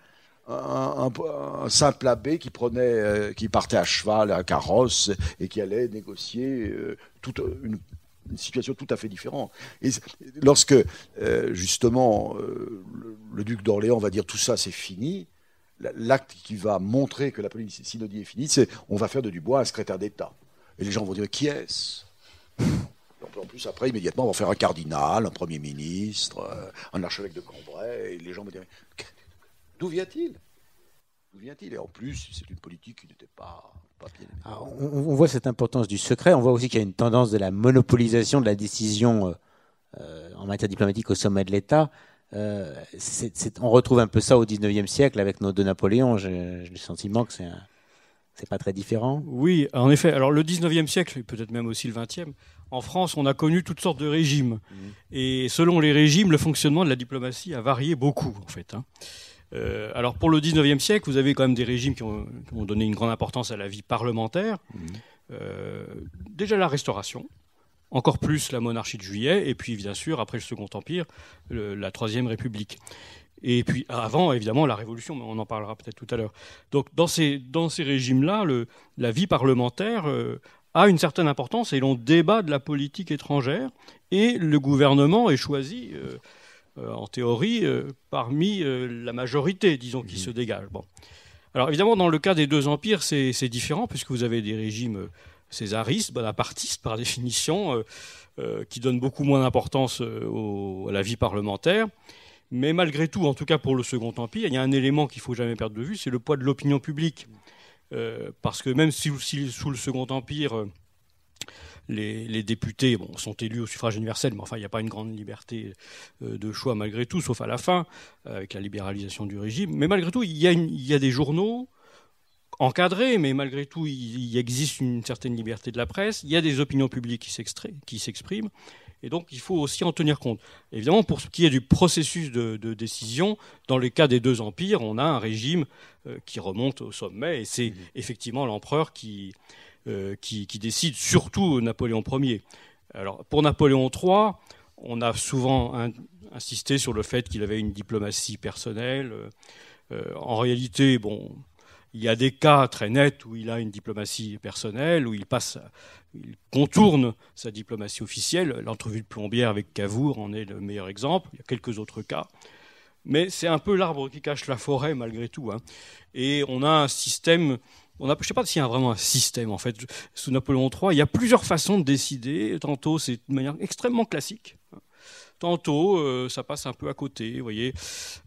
un, simple abbé qui prenait, euh, qui partait à cheval, à carrosse, et qui allait négocier euh, toute une une situation tout à fait différente. Et lorsque, euh, justement, euh, le, duc d'Orléans va dire tout ça, c'est fini, l'acte qui va montrer que la politique synodie est finie, c'est on va faire de Dubois un secrétaire d'État. Et les gens vont dire qui est-ce? En plus, après, immédiatement, on va faire un cardinal, un premier ministre, euh, un archevêque de Cambrai, et les gens vont dire d'où vient-il? D'où vient-il? Et en plus, c'est une politique qui n'était pas on, voit cette importance du secret. On voit aussi qu'il y a une tendance de la monopolisation de la décision euh, euh, en matière diplomatique au sommet de l'État. Euh, on retrouve un peu ça au 19e siècle avec nos deux Napoléons. J'ai le sentiment que c'est c'est pas très différent. Oui, en effet. Alors le 19e siècle, peut-être même aussi le 20e, en France, on a connu toutes sortes de régimes. Mmh. Et selon les régimes, le fonctionnement de la diplomatie a varié beaucoup, en fait. Hein. Euh, alors pour le 19e siècle, vous avez quand même des régimes qui ont, donné une grande importance à la vie parlementaire. Mmh. Euh, déjà la Restauration, encore plus la monarchie de Juillet, et puis bien sûr, après le Second Empire, la Troisième République. Et puis avant, évidemment, la Révolution, mais on en parlera peut-être tout à l'heure. Donc dans ces, dans ces régimes-là, la vie parlementaire euh, a une certaine importance et l'on débat de la politique étrangère, et le gouvernement est choisi. Euh, en théorie, euh, parmi euh, la majorité, disons, qui mhm. se dégage. Bon. Alors évidemment, dans le cas des deux empires, c'est différent, puisque vous avez des régimes césaristes, bonapartistes par définition, qui donnent beaucoup moins d'importance à la vie parlementaire. Mais malgré tout, en tout cas pour le Second Empire, il y a un élément qu'il ne faut jamais perdre de vue, c'est le poids de l'opinion publique. parce que même si, sous le Second Empire, les, députés bon, sont élus au suffrage universel, mais enfin, il n'y a pas une grande liberté euh, de choix malgré tout, sauf à la fin, avec la libéralisation du régime. Mais malgré tout, il y a, des journaux encadrés, mais malgré tout, il, existe une certaine liberté de la presse. Il y a des opinions publiques qui s'expriment. Et donc, il faut aussi en tenir compte. Évidemment, pour ce qui est du processus de, décision, dans le cas des deux empires, on a un régime euh, qui remonte au sommet, et c'est mmh. effectivement l'empereur qui, euh, qui, décide, surtout Napoléon Ier. Alors, pour Napoléon III, on a souvent insisté sur le fait qu'il avait une diplomatie personnelle. Euh, en réalité, bon, il y a des cas très nets où il a une diplomatie personnelle, où il passe, il contourne sa diplomatie officielle. L'entrevue de Plombière avec Cavour en est le meilleur exemple. Il y a quelques autres cas. Mais c'est un peu l'arbre qui cache la forêt malgré tout. Hein. Et on a un système on je ne sais pas s'il y a vraiment un système en fait. Sous Napoléon III, il y a plusieurs façons de décider. Tantôt, c'est de manière extrêmement classique. Tantôt, euh, ça passe un peu à côté. Vous voyez.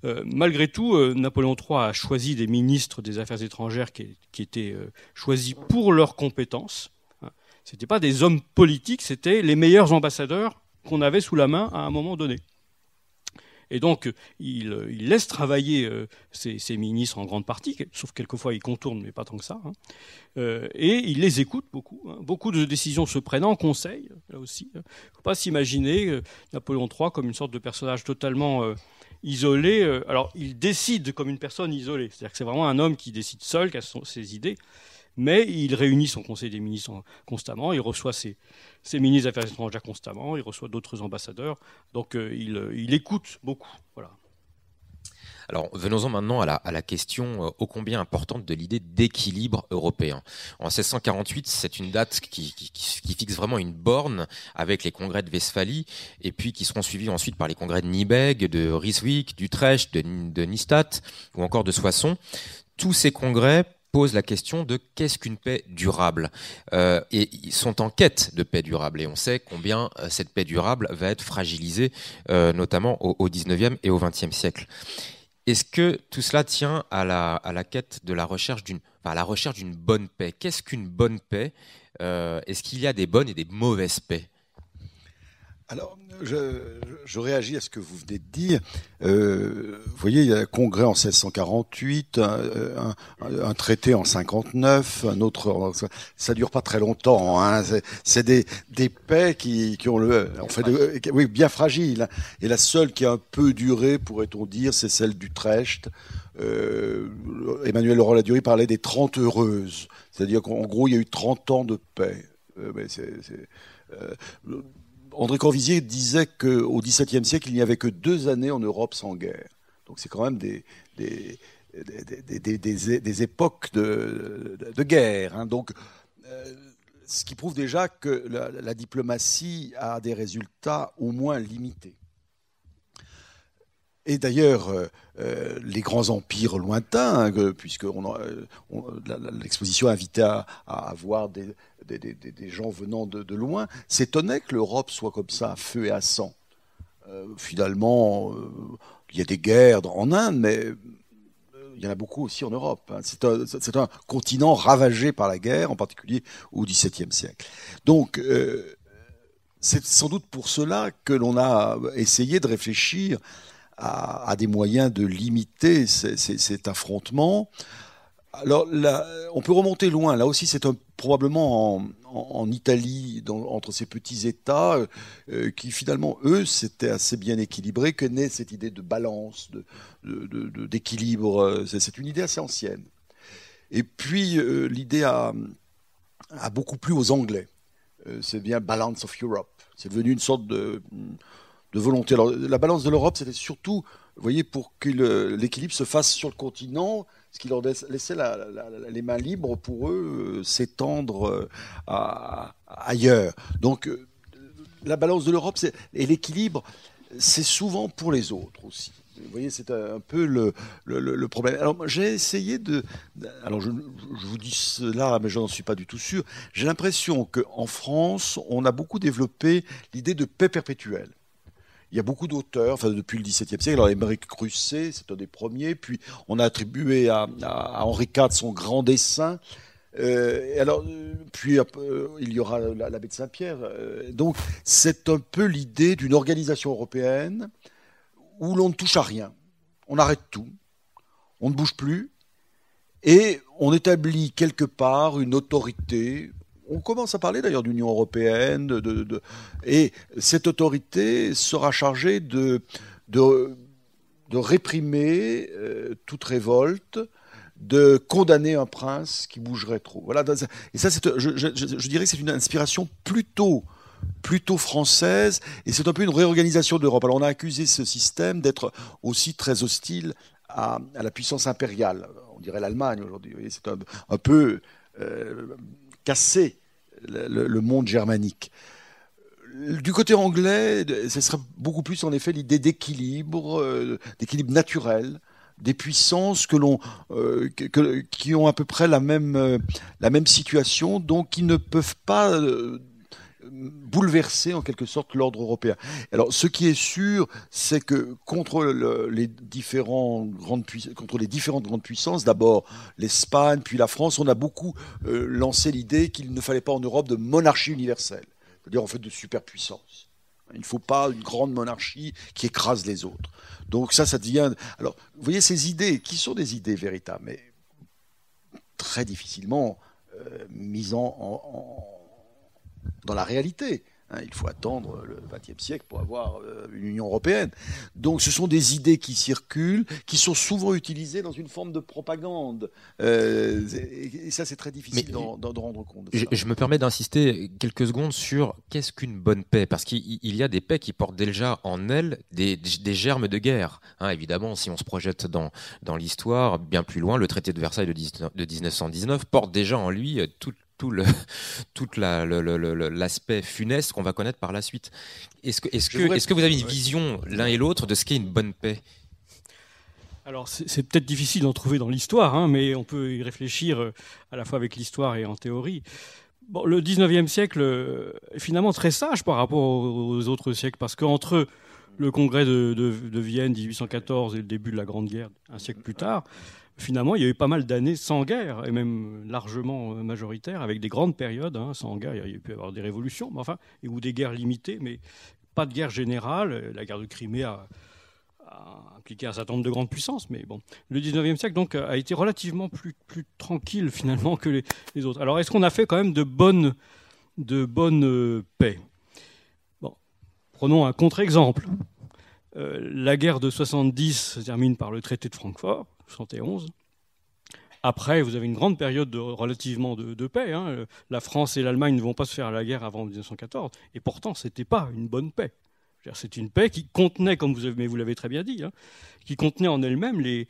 Euh, malgré tout, euh, Napoléon III a choisi des ministres des Affaires étrangères qui, étaient choisis pour leurs compétences. Ce n'étaient pas des hommes politiques, c'était les meilleurs ambassadeurs qu'on avait sous la main à un moment donné. Et donc, il, laisse travailler ses, euh, ministres en grande partie, sauf quelquefois il contourne, mais pas tant que ça. Hein. Euh, et il les écoute beaucoup. Hein. Beaucoup de décisions se prennent en conseil, là aussi. Il hein. ne faut pas s'imaginer euh, Napoléon III comme une sorte de personnage totalement isolé. alors, il décide comme une personne isolée. C'est-à-dire que c'est vraiment un homme qui décide seul, qui a ses idées mais il réunit son conseil des ministres constamment, il reçoit ses, ministres des Affaires étrangères constamment, il reçoit d'autres ambassadeurs, donc euh, il, écoute beaucoup. Voilà. Alors venons-en maintenant à la, question euh, ô combien importante de l'idée d'équilibre européen. En 1648, c'est une date qui, fixe vraiment une borne avec les congrès de Westphalie et puis qui seront suivis ensuite par les congrès de Nibeg, de Ryswick, d'Utrecht, de, de Nistat ou encore de Soissons. Tous ces congrès pose la question de qu'est-ce qu'une paix durable euh, Et ils sont en quête de paix durable et on sait combien euh, cette paix durable va être fragilisée, euh, notamment au, 19e et au 20e siècle. Est-ce que tout cela tient à la, à la quête de la recherche d'une à la recherche d'une bonne paix? Qu'est-ce qu'une bonne paix Est-ce qu'il y a des bonnes et des mauvaises paix? Je, réagis à ce que vous venez de dire. Euh, vous voyez, il y a un congrès en 1648, un, traité en 59, un autre. Ça dure pas très longtemps. Hein, c'est des, des paix qui, qui ont le, en fait, oui, bien fragiles. Et la seule qui a un peu duré, pourrait-on dire, c'est celle d'Utrecht. Euh, Emmanuel Laurent Ladurie parlait des 30 heureuses. C'est-à-dire qu'en gros, il y a eu 30 ans de paix. Euh, mais c'est, euh, André Corvisier disait qu'au XVIIe siècle, il n'y avait que deux années en Europe sans guerre. Donc c'est quand même des, des, époques de, guerre. Hein. Euh, ce qui prouve déjà que la, diplomatie a des résultats au moins limités. Et d'ailleurs, euh, euh, les grands empires lointains, hein, puisque l'exposition invitait à, voir des, gens venant de, loin, s'étonnait que l'Europe soit comme ça, à feu et à sang. Euh, finalement, euh, il y a des guerres en Inde, mais euh, il y en a beaucoup aussi en Europe. Hein. C'est un, continent ravagé par la guerre, en particulier au XVIIe siècle. Donc, c'est sans doute pour cela que l'on a essayé de réfléchir à, des moyens de limiter cet affrontement Alors on peut remonter loin. Là aussi, c'est probablement en, Italie, entre ces petits États, euh, qui finalement, eux, c'était assez bien équilibré, que naît cette idée de balance, d'équilibre. C'est une idée assez ancienne. Et puis, euh, l'idée a, a, beaucoup plu aux Anglais. Euh, c'est bien Balance of Europe. C'est devenu une sorte de, de volonté. Alors, la balance de l'Europe, c'était surtout, vous voyez, pour que l'équilibre se fasse sur le continent, ce qui leur laissait les mains libres pour eux euh, s'étendre ailleurs. Donc, la balance de l'Europe et l'équilibre, c'est souvent pour les autres aussi. Vous voyez, c'est un peu le, problème. Alors, j'ai essayé de. Alors, je, vous dis cela, mais je n'en suis pas du tout sûr. J'ai l'impression qu'en France, on a beaucoup développé l'idée de paix perpétuelle. Il y a beaucoup d'auteurs, enfin depuis le XVIIe siècle. Alors Émeric Crusset, c'est un des premiers. Puis on a attribué à, Henri IV son grand dessin. Euh, alors, puis euh, il y aura l'abbé de Saint-Pierre. Euh, donc, c'est un peu l'idée d'une organisation européenne où l'on ne touche à rien. On arrête tout, on ne bouge plus, et on établit quelque part une autorité. On commence à parler d'ailleurs d'Union européenne, et cette autorité sera chargée de, réprimer euh, toute révolte, de condamner un prince qui bougerait trop. Voilà. Et ça, je, dirais que c'est une inspiration plutôt française, et c'est un peu une réorganisation de l'Europe. Alors on a accusé ce système d'être aussi très hostile à, la puissance impériale, on dirait l'Allemagne aujourd'hui. C'est un, peu euh, cassé le, monde germanique. Du côté anglais, ce serait beaucoup plus en effet l'idée d'équilibre, euh, d'équilibre naturel, des puissances que l'on, euh, qui ont à peu près la même, la même situation, donc qui ne peuvent pas bouleverser en quelque sorte l'ordre européen. Alors, ce qui est sûr, c'est que contre les grandes contre les différentes grandes puissances, d'abord l'Espagne, puis la France, on a beaucoup euh, lancé l'idée qu'il ne fallait pas en Europe de monarchie universelle, c'est-à-dire en fait de superpuissance. Il ne faut pas une grande monarchie qui écrase les autres. Donc ça, ça devient. Alors, vous voyez ces idées, qui sont des idées véritables, mais très difficilement euh, mises en dans la réalité. Hein, il faut attendre le XXe siècle pour avoir euh, une Union européenne. Donc ce sont des idées qui circulent, qui sont souvent utilisées dans une forme de propagande. Euh, et, ça, c'est très difficile d'en rendre compte. Je, me permets d'insister quelques secondes sur qu'est-ce qu'une bonne paix, parce qu'il y a des paix qui portent déjà en elles des, germes de guerre. Hein, évidemment, si on se projette dans, dans l'histoire, bien plus loin, le traité de Versailles de, de 1919 porte déjà en lui euh, toute tout le tout l'aspect funeste qu'on va connaître par la suite. Est-ce que est-ce que est-ce que vous avez une vision l'un et l'autre de ce qu'est une bonne paix? Alors c'est peut-être difficile d'en trouver dans l'histoire, hein, mais on peut y réfléchir euh, à la fois avec l'histoire et en théorie. Bon, le 19e siècle euh, est finalement très sage par rapport aux autres siècles, parce qu'entre le congrès de, de, de, Vienne 1814 et le début de la Grande Guerre un siècle plus tard, finalement, il y a eu pas mal d'années sans guerre, et même largement euh, majoritaires, avec des grandes périodes hein, sans guerre. Il y a pu y avoir des révolutions, enfin, ou des guerres limitées, mais pas de guerre générale. La guerre de Crimée a, impliqué un certain nombre de grandes puissances, mais bon, le 19e siècle donc a été relativement plus, tranquille finalement que les, autres. Alors, est-ce qu'on a fait quand même de bonnes, de bonnes euh, paix? Bon, prenons un contre-exemple. Euh, la guerre de 70 se termine par le traité de Francfort. 71. Après, vous avez une grande période de, relativement de, paix. Hein. La France et l'Allemagne ne vont pas se faire la guerre avant 1914. Et pourtant, ce n'était pas une bonne paix. C'est une paix qui contenait, comme vous l'avez très bien dit, hein, qui contenait en elle-même les,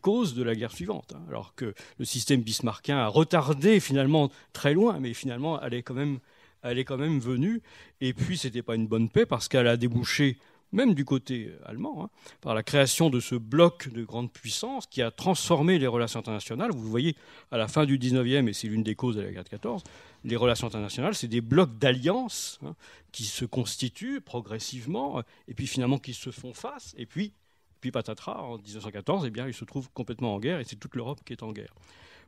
causes de la guerre suivante. Hein. Alors que le système bismarckien a retardé finalement très loin, mais finalement elle est quand même, elle est quand même venue. Et puis, ce n'était pas une bonne paix parce qu'elle a débouché même du côté allemand, hein, par la création de ce bloc de grandes puissances qui a transformé les relations internationales. Vous voyez, à la fin du 19e, et c'est l'une des causes de la guerre de 14, les relations internationales, c'est des blocs d'alliances hein, qui se constituent progressivement, et puis finalement qui se font face, et puis, puis patatras, en 1914, eh bien, ils se trouvent complètement en guerre, et c'est toute l'Europe qui est en guerre.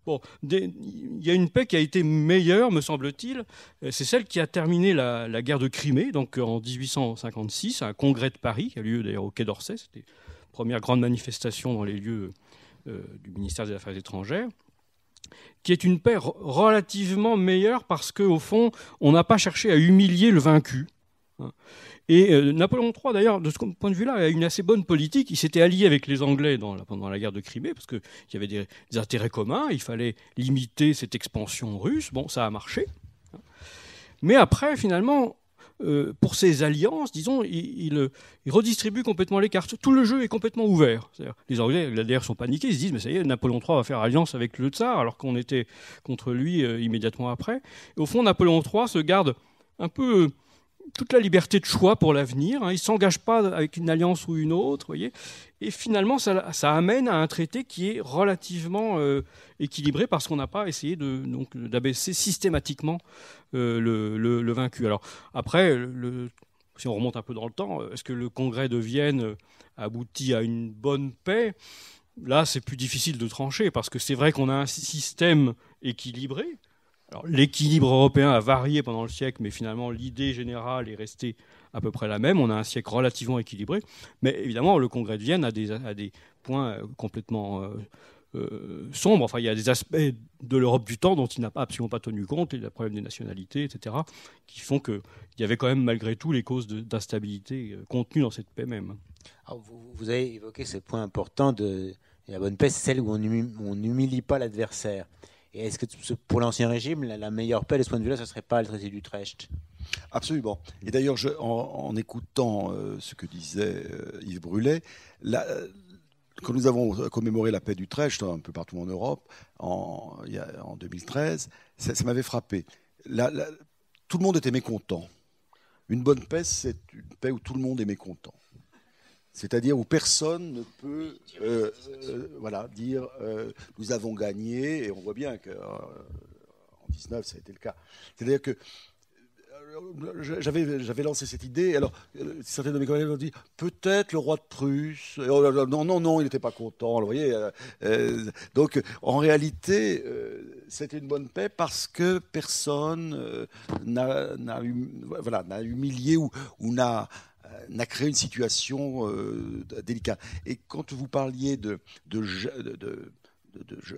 Bon, il y a une paix qui a été meilleure, me semble-t-il. Euh, c'est celle qui a terminé la, guerre de Crimée, donc en 1856, un congrès de Paris, qui a lieu d'ailleurs au Quai d'Orsay. C'était la première grande manifestation dans les lieux euh, du ministère des Affaires étrangères. qui est une paix relativement meilleure parce qu'au fond, on n'a pas cherché à humilier le vaincu. Et euh, Napoléon III, d'ailleurs, de ce point de vue-là, a une assez bonne politique. Il s'était allié avec les Anglais pendant la guerre de Crimée, parce qu'il y avait des, intérêts communs. Il fallait limiter cette expansion russe. Bon, ça a marché. Mais après, finalement, euh, pour ces alliances, disons, il, redistribue complètement les cartes. Tout le jeu est complètement ouvert. Les Anglais, d'ailleurs, sont paniqués. Ils se disent, mais ça y est, Napoléon III va faire alliance avec le tsar, alors qu'on était contre lui euh, immédiatement après. au fond, Napoléon III se garde un peu toute la liberté de choix pour l'avenir. Hein. Il ne s'engage pas avec une alliance ou une autre, voyez. Et finalement, ça, amène à un traité qui est relativement euh, équilibré parce qu'on n'a pas essayé d'abaisser systématiquement euh, le, vaincu. Alors après, si on remonte un peu dans le temps, est-ce que le congrès de Vienne aboutit à une bonne paix? Là, c'est plus difficile de trancher parce que c'est vrai qu'on a un système équilibré, l'équilibre européen a varié pendant le siècle, mais finalement l'idée générale est restée à peu près la même. On a un siècle relativement équilibré, mais évidemment le Congrès de Vienne a des, points euh, complètement euh, euh, sombres. Enfin, il y a des aspects de l'Europe du temps dont il n'a absolument pas tenu compte, et le problème des nationalités, etc., qui font qu'il y avait quand même malgré tout les causes d'instabilité contenues dans cette paix même. vous, avez évoqué ce point important de la bonne paix, c'est celle où on n'humilie pas l'adversaire. Et est-ce que pour l'Ancien Régime, la, meilleure paix de ce point de vue-là, ce ne serait pas le traité d'Utrecht? Absolument. Et d'ailleurs, en, écoutant euh, ce que disait euh, Yves Brûlet, quand nous avons commémoré la paix d'Utrecht un peu partout en Europe en 2013, ça, m'avait frappé. tout le monde était mécontent. Une bonne paix, c'est une paix où tout le monde est mécontent c'est-à-dire où personne ne peut euh, euh, voilà, dire euh, nous avons gagné, et on voit bien qu'en 19 ça a été le cas. C'est-à-dire que j'avais, lancé cette idée, alors certains de mes collègues ont dit peut-être le roi de Prusse. non, non, non, il n'était pas content. Vous voyez, donc en réalité, c'était une bonne paix parce que personne n'a, n'a, humilié ou, n'a n'a créé une situation euh, délicate. Et quand vous parliez de, de, de,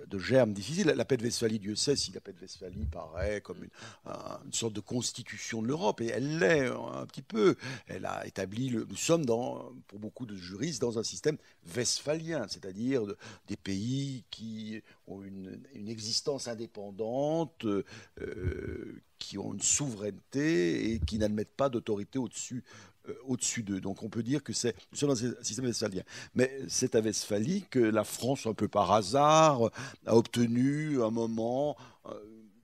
de, germes difficiles. La paix de Westphalie, Dieu sait si la paix de Westphalie paraît comme une, sorte de constitution de l'Europe, et elle l'est un petit peu. Elle a établi, nous sommes pour beaucoup de juristes dans un système westphalien, c'est-à-dire des pays qui ont une, existence indépendante, euh, qui ont une souveraineté et qui n'admettent pas d'autorité au-dessus euh, au-dessus d'eux. Donc on peut dire que c'est un système westphalien. Mais c'est à Westphalie que la France, un peu par hasard, a obtenu un moment euh,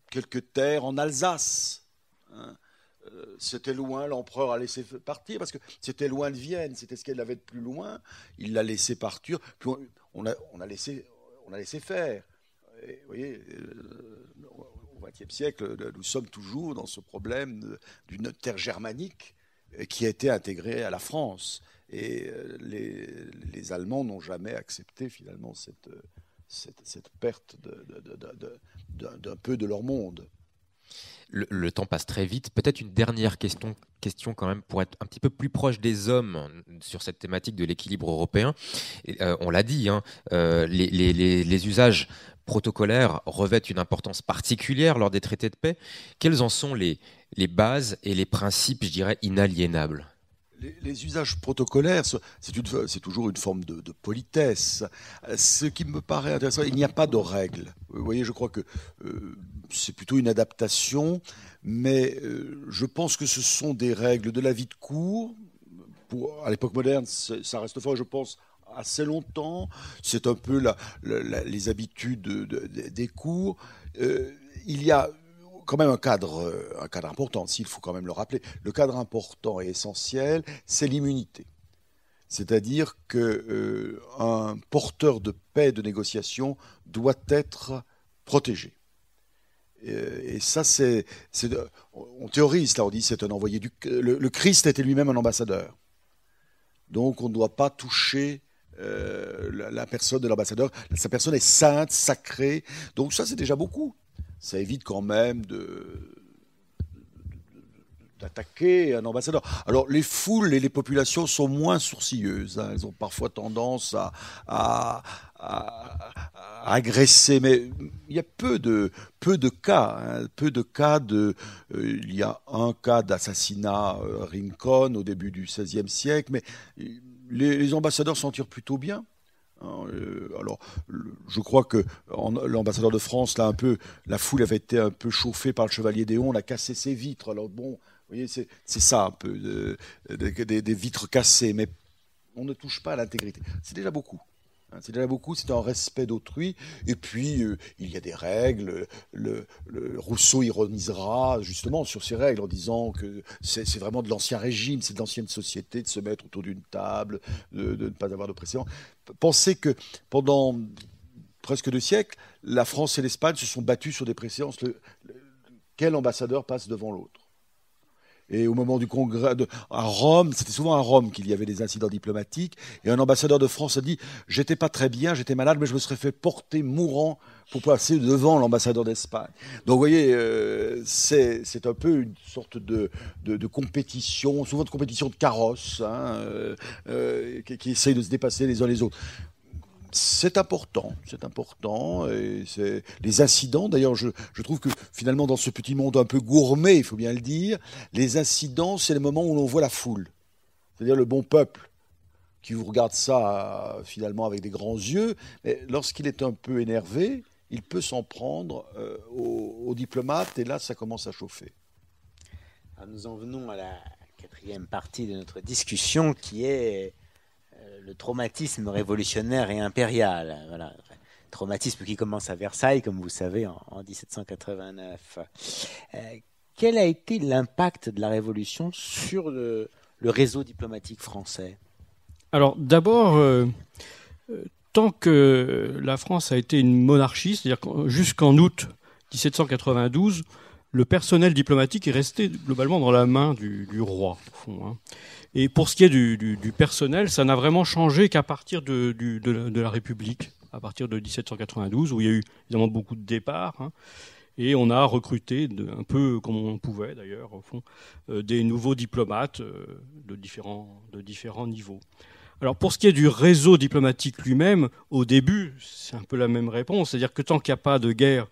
quelques terres en Alsace. Hein. Euh, c'était loin, l'empereur a laissé partir parce que c'était loin de Vienne, c'était ce qu'elle avait de plus loin. Il l'a laissé partir, puis on a laissé faire. vous voyez, au XXe siècle, nous sommes toujours dans ce problème d'une terre germanique qui a été intégré à la France. Et euh, les, Allemands n'ont jamais accepté finalement cette, cette, perte d'un peu de leur monde. Le, temps passe très vite. Peut-être une dernière question, question quand même pour être un petit peu plus proche des hommes sur cette thématique de l'équilibre européen. Euh, on l'a dit, hein, euh, les, les, usages protocolaires revêtent une importance particulière lors des traités de paix. Quelles en sont les, les bases et les principes, je dirais, inaliénables les, usages protocolaires, c'est toujours une forme de, politesse. Ce qui me paraît intéressant, il n'y a pas de règles. Vous voyez, je crois que euh, c'est plutôt une adaptation, mais euh, je pense que ce sont des règles de la vie de cour. À l'époque moderne, ça reste fort, je pense, assez longtemps. C'est un peu les habitudes des cours. Euh, il y a quand même un cadre, euh, un cadre important, s'il faut quand même le rappeler. Le cadre important et essentiel, c'est l'immunité. C'est-à-dire qu'un euh, porteur de paix, de négociation, doit être protégé. Et, ça, c'est, on théorise, là, on dit c'est un envoyé du. Le, Christ était lui-même un ambassadeur. Donc, on ne doit pas toucher euh, la, personne de l'ambassadeur. Sa personne est sainte, sacrée. Donc, ça, c'est déjà beaucoup ça évite quand même d'attaquer un ambassadeur. Alors les foules et les populations sont moins sourcilleuses. Hein. Elles ont parfois tendance à, agressé, mais il y a peu de, cas, hein, peu de cas de, euh, il y a un cas d'assassinat euh, Rincon au début du XVIe siècle, mais les, ambassadeurs s'en tirent plutôt bien. Hein, alors, je crois que l'ambassadeur de France, là, un peu, la foule avait été un peu chauffée par le chevalier Déon, on a cassé ses vitres. Alors bon, vous voyez, c'est ça un peu, des vitres cassées, mais on ne touche pas à l'intégrité. C'est déjà beaucoup. Hein, c'est déjà beaucoup, c'est un respect d'autrui. Et puis, euh, il y a des règles. Le, Rousseau ironisera justement sur ces règles en disant que c'est vraiment de l'ancien régime, c'est de l'ancienne société de se mettre autour d'une table, de, ne pas avoir de précédent. Pensez que pendant presque deux siècles, la France et l'Espagne se sont battus sur des préséances. quel ambassadeur passe devant l'autre? Et au moment du congrès à Rome, c'était souvent à Rome qu'il y avait des incidents diplomatiques. Et un ambassadeur de France a dit J'étais pas très bien, j'étais malade, mais je me serais fait porter mourant pour passer devant l'ambassadeur d'Espagne. Donc vous voyez, euh, c'est un peu une sorte de, de, compétition, souvent de compétition de carrosse, hein, euh, euh, qui, qui essayent de se dépasser les uns les autres c'est important, c'est important. Et les incidents. D'ailleurs, je, trouve que finalement, dans ce petit monde un peu gourmet, il faut bien le dire, les incidents, c'est le moment où l'on voit la foule, c'est-à-dire le bon peuple qui vous regarde ça finalement avec des grands yeux. Mais lorsqu'il est un peu énervé, il peut s'en prendre euh, aux, diplomates, et là, ça commence à chauffer. nous en venons à la quatrième partie de notre discussion, qui est le traumatisme révolutionnaire et impérial. Traumatisme qui commence à Versailles, comme vous savez, en, 1789. Euh, quel a été l'impact de la Révolution sur le, réseau diplomatique français? Alors d'abord, euh, euh, tant que la France a été une monarchie, c'est-à-dire jusqu'en août 1792, le personnel diplomatique est resté globalement dans la main du, roi, au fond. Hein. Et pour ce qui est du, personnel, ça n'a vraiment changé qu'à partir de, la République, à partir de 1792, où il y a eu évidemment beaucoup de départs. Hein. et on a recruté, un peu comme on pouvait d'ailleurs, au fond, euh, des nouveaux diplomates euh, de, différents, de différents niveaux. Alors pour ce qui est du réseau diplomatique lui-même, au début, c'est un peu la même réponse, c'est-à-dire que tant qu'il n'y a pas de guerre,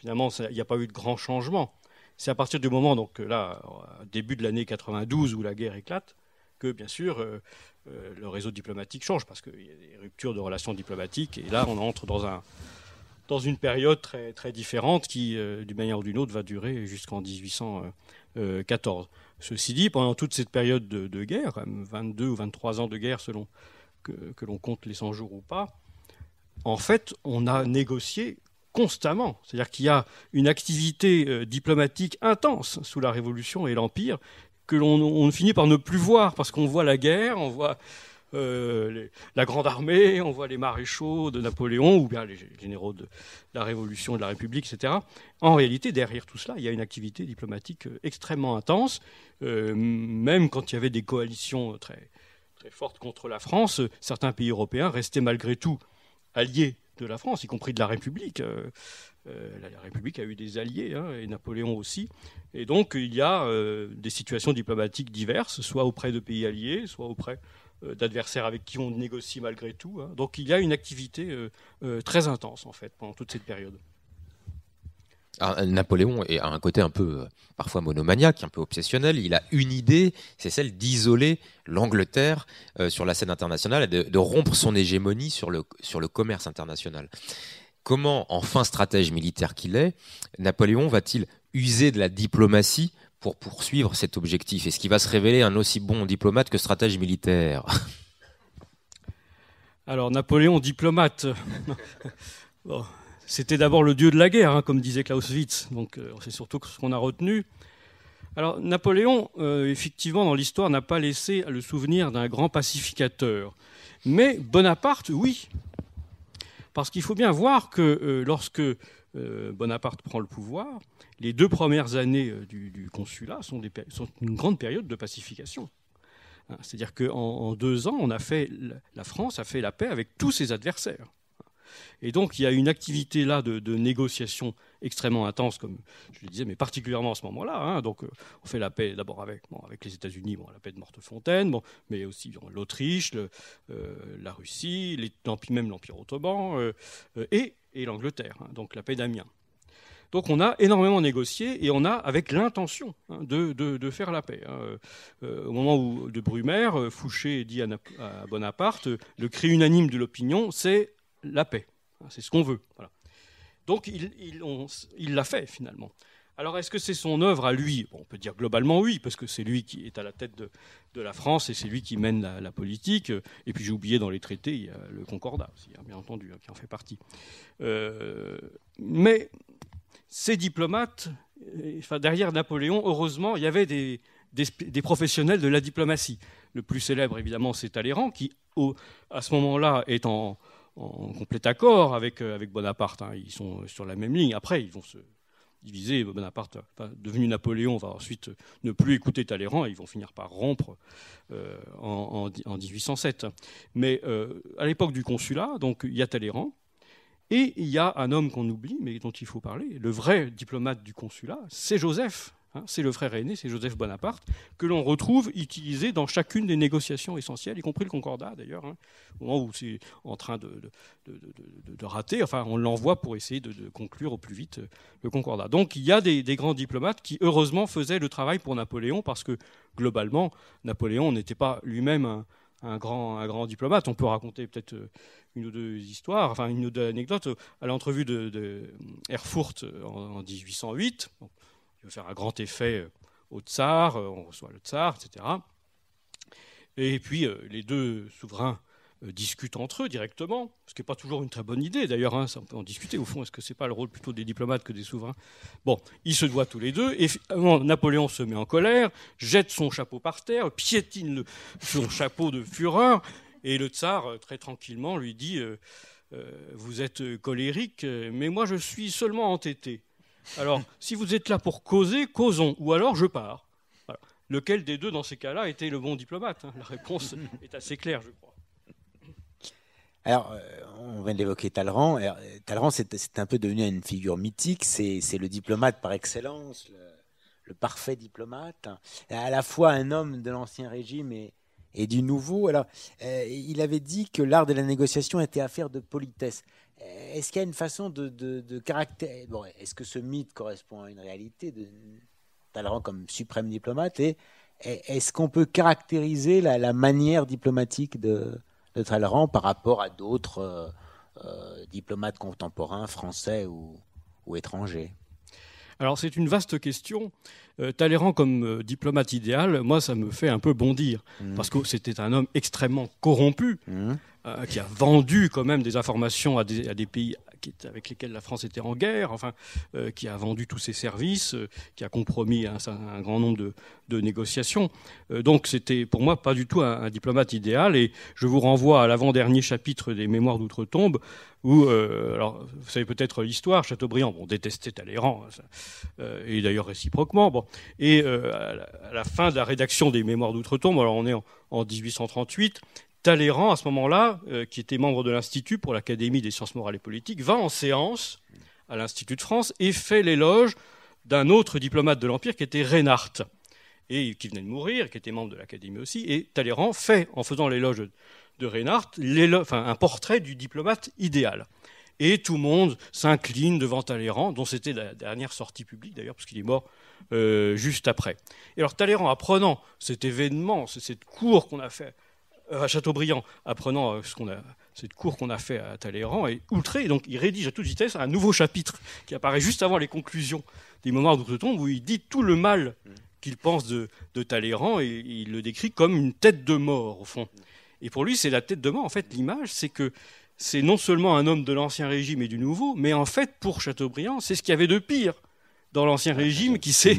finalement, il n'y a pas eu de grand changement. C'est à partir du moment, donc là, début de l'année 92, où la guerre éclate, que bien sûr euh, euh, le réseau diplomatique change parce qu'il y a des ruptures de relations diplomatiques et là on entre dans un dans une période très très différente qui euh, d'une manière ou d'une autre va durer jusqu'en 1814. Ceci dit, pendant toute cette période de, guerre, 22 ou 23 ans de guerre selon que, que l'on compte les 100 jours ou pas, en fait, on a négocié constamment. C'est-à-dire qu'il y a une activité diplomatique intense sous la Révolution et l'Empire que l'on finit par ne plus voir, parce qu'on voit la guerre, on voit euh, la grande armée, on voit les maréchaux de Napoléon, ou bien les généraux de la Révolution, de la République, etc. En réalité, derrière tout cela, il y a une activité diplomatique euh, extrêmement intense, euh, même quand il y avait des coalitions très fortes contre la France, certains pays européens restaient malgré tout alliés de la France, y compris de la République. Euh, la République a eu des alliés, hein, et Napoléon aussi. Et donc, il y a euh, des situations diplomatiques diverses, soit auprès de pays alliés, soit auprès euh, d'adversaires avec qui on négocie malgré tout. Hein. Donc, il y a une activité très intense, en fait, pendant toute cette période. Napoléon a un côté un peu parfois monomaniaque, un peu obsessionnel. Il a une idée, c'est celle d'isoler l'Angleterre sur la scène internationale et de, de, rompre son hégémonie sur le, sur le commerce international comment, en fin stratège militaire qu'il est, Napoléon va-t-il user de la diplomatie pour poursuivre cet objectif? Est-ce qu'il va se révéler un aussi bon diplomate que stratège militaire? Alors, Napoléon, diplomate. C'était d'abord le dieu de la guerre, hein, comme disait Clausewitz. Donc, euh, c'est surtout ce qu'on a retenu. Alors, Napoléon, euh, effectivement, dans l'histoire, n'a pas laissé le souvenir d'un grand pacificateur. Mais Bonaparte, oui. Parce qu'il faut bien voir que euh, lorsque Bonaparte prend le pouvoir, les deux premières années du, consulat sont, une grande période de pacification. Hein, c'est-à-dire qu'en en deux ans, la France a fait la paix avec tous ses adversaires. Et donc il y a une activité là de, négociation extrêmement intense, comme je le disais, mais particulièrement à ce moment-là. Hein. Donc on fait la paix d'abord avec, les États-Unis, bon, la paix de Mortefontaine, bon, mais aussi l'Autriche, la Russie, même l'Empire ottoman et, et l'Angleterre, hein. donc la paix d'Amiens. Donc on a énormément négocié et on a avec l'intention hein, de, faire la paix. Euh, au moment où, de Brumaire, euh, Fouché dit à, Bonaparte, le cri unanime de l'opinion, c'est la paix. Hein, c'est ce qu'on veut. Donc il l'a fait finalement. Alors est-ce que c'est son œuvre à lui? On peut dire globalement oui, parce que c'est lui qui est à la tête de, la France et c'est lui qui mène la, politique. Et puis j'ai oublié dans les traités, il y a le Concordat aussi, bien entendu, qui en fait partie. Euh, mais ces diplomates, enfin, derrière Napoléon, heureusement, il y avait des, professionnels de la diplomatie. Le plus célèbre, évidemment, c'est Talleyrand, qui, à ce moment-là, est en, complet accord avec, euh, Bonaparte. Hein. Ils sont sur la même ligne. Après, ils vont se diviser. Bonaparte, devenu Napoléon, va ensuite ne plus écouter Talleyrand et ils vont finir par rompre euh, en, 1807. Mais euh, à l'époque du consulat, donc il y a Talleyrand, et il y a un homme qu'on oublie, mais dont il faut parler, le vrai diplomate du consulat, c'est Joseph. Hein, c'est le frère aîné, c'est Joseph Bonaparte, que l'on retrouve utilisé dans chacune des négociations essentielles, y compris le Concordat d'ailleurs, hein, au moment où c'est en train de, rater, enfin on l'envoie pour essayer de, conclure au plus vite euh, le Concordat. Donc il y a des, grands diplomates qui heureusement faisaient le travail pour Napoléon, parce que globalement, Napoléon n'était pas lui-même un, grand, diplomate. On peut raconter peut-être euh, une ou deux histoires, enfin une ou deux anecdotes. À l'entrevue de, Erfurt en, 1808, il veut faire un grand effet au tsar, on reçoit le tsar, etc. Et puis euh, les deux souverains euh, discutent entre eux directement, ce qui n'est pas toujours une très bonne idée d'ailleurs, hein, ça on peut en discuter au fond, est-ce que ce n'est pas le rôle plutôt des diplomates que des souverains? Bon, ils se doivent tous les deux, et Napoléon se met en colère, jette son chapeau par terre, piétine son chapeau de fureur, et le tsar, euh, très tranquillement, lui dit euh, euh, Vous êtes colérique, mais moi je suis seulement entêté. Alors, si vous êtes là pour causer, causons, ou alors je pars. Lequel des deux, dans ces cas-là, était le bon diplomate hein? La réponse est assez claire, je crois. Alors, on vient d'évoquer Talleyrand. Talleyrand, c'est un peu devenu une figure mythique. C'est le diplomate par excellence, le, parfait diplomate. À la fois un homme de l'Ancien Régime et, et du nouveau. Alors, euh, il avait dit que l'art de la négociation était affaire de politesse. Euh, est-ce qu'il y a une façon de, de, bon, Est-ce que ce mythe correspond à une réalité de Talleyrand comme suprême diplomate Et est-ce qu'on peut caractériser la, manière diplomatique de, Talleyrand par rapport à d'autres euh, diplomates contemporains, français ou étrangers? Alors c'est une vaste question. Euh, Talleyrand comme euh, diplomate idéal, moi ça me fait un peu bondir, mmh. parce que c'était un homme extrêmement corrompu, mmh. euh, qui a vendu quand même des informations à des pays avec lesquels la France était en guerre, enfin, euh, qui a vendu tous ses services, euh, qui a compromis un, grand nombre de, négociations. Euh, donc c'était pour moi pas du tout un, diplomate idéal. Et je vous renvoie à l'avant-dernier chapitre des Mémoires d'outre-tombe, où, alors, vous savez peut-être l'histoire, Chateaubriand, bon, détestait Talleyrand, hein, et d'ailleurs réciproquement. Bon, et à la, fin de la rédaction des Mémoires d'outre-tombe, alors on est en, en 1838, Talleyrand, à ce moment-là, euh, qui était membre de l'Institut pour l'Académie des sciences morales et politiques, va en séance à l'Institut de France et fait l'éloge d'un autre diplomate de l'Empire qui était Reinhardt, et qui venait de mourir, qui était membre de l'Académie aussi. Et Talleyrand fait, en faisant l'éloge de Reinhardt, un portrait du diplomate idéal. Et tout le monde s'incline devant Talleyrand, dont c'était la dernière sortie publique d'ailleurs, parce qu'il est mort euh, juste après. Et alors Talleyrand, apprenant cet événement, cette cour qu'on a fait à Chateaubriand, apprenant euh, ce qu'on a, cette cour qu'on a fait à Talleyrand, est outré. Donc, il rédige à toute vitesse un nouveau chapitre qui apparaît juste avant les conclusions des Mémoires d'outre-tombe, où il dit tout le mal qu'il pense de, Talleyrand et il le décrit comme une tête de mort, au fond. Et pour lui, c'est la tête de mort. En fait, l'image, c'est que c'est non seulement un homme de l'ancien régime et du nouveau, mais en fait, pour Chateaubriand, c'est ce qu'il y avait de pire dans l'ancien régime qui s'est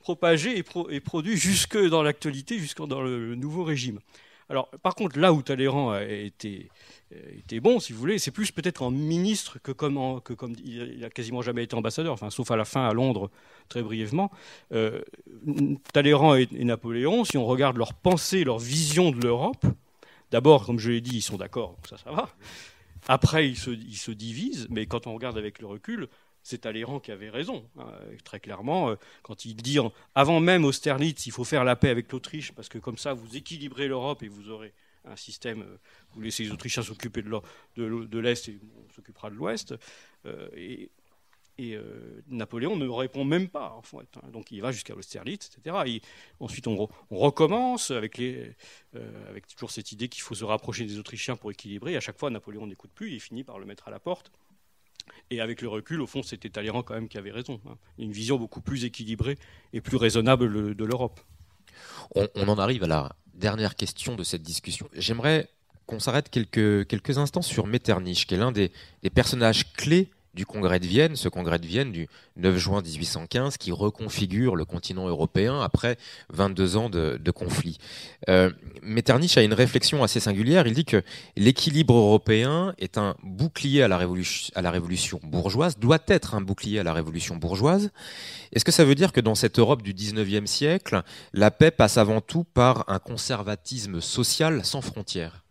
propagé et, produit jusque dans l'actualité, jusque dans le nouveau régime. Alors, par contre, là où Talleyrand a été, bon, si vous voulez, c'est plus peut-être en ministre que comme, il n'a quasiment jamais été ambassadeur, enfin, sauf à la fin à Londres, très brièvement. Euh, Talleyrand et, Napoléon, si on regarde leur pensée, leur vision de l'Europe, d'abord, comme je l'ai dit, ils sont d'accord, ça, ça va. après, il se, il se divise, mais quand on regarde avec le recul, c'est Talleyrand qui avait raison, hein, très clairement, euh, quand il dit avant même Austerlitz, il faut faire la paix avec l'Autriche, parce que comme ça, vous équilibrez l'Europe et vous aurez un système, euh, vous laissez les Autrichiens s'occuper de l'Est et on s'occupera de l'Ouest. Euh, et, Napoléon ne répond même pas, en fait. Hein. donc il va jusqu'à Austerlitz, etc. ensuite, on, recommence avec, toujours cette idée qu'il faut se rapprocher des Autrichiens pour équilibrer. Et à chaque fois, Napoléon n'écoute plus, il finit par le mettre à la porte. Et avec le recul, au fond, c'était Talleyrand quand même qui avait raison. Hein. Une vision beaucoup plus équilibrée et plus raisonnable de l'Europe. On, en arrive à la dernière question de cette discussion. J'aimerais qu'on s'arrête quelques, instants sur Metternich, qui est l'un des personnages clés du congrès de Vienne, ce congrès de Vienne du 9 juin 1815 qui reconfigure le continent européen après 22 ans de, conflit. Euh, Metternich a une réflexion assez singulière. Il dit que l'équilibre européen est un bouclier à la, révolution, à la révolution bourgeoise, doit être un bouclier à la révolution bourgeoise. Est-ce que ça veut dire que dans cette Europe du 19e siècle, la paix passe avant tout par un conservatisme social sans frontières?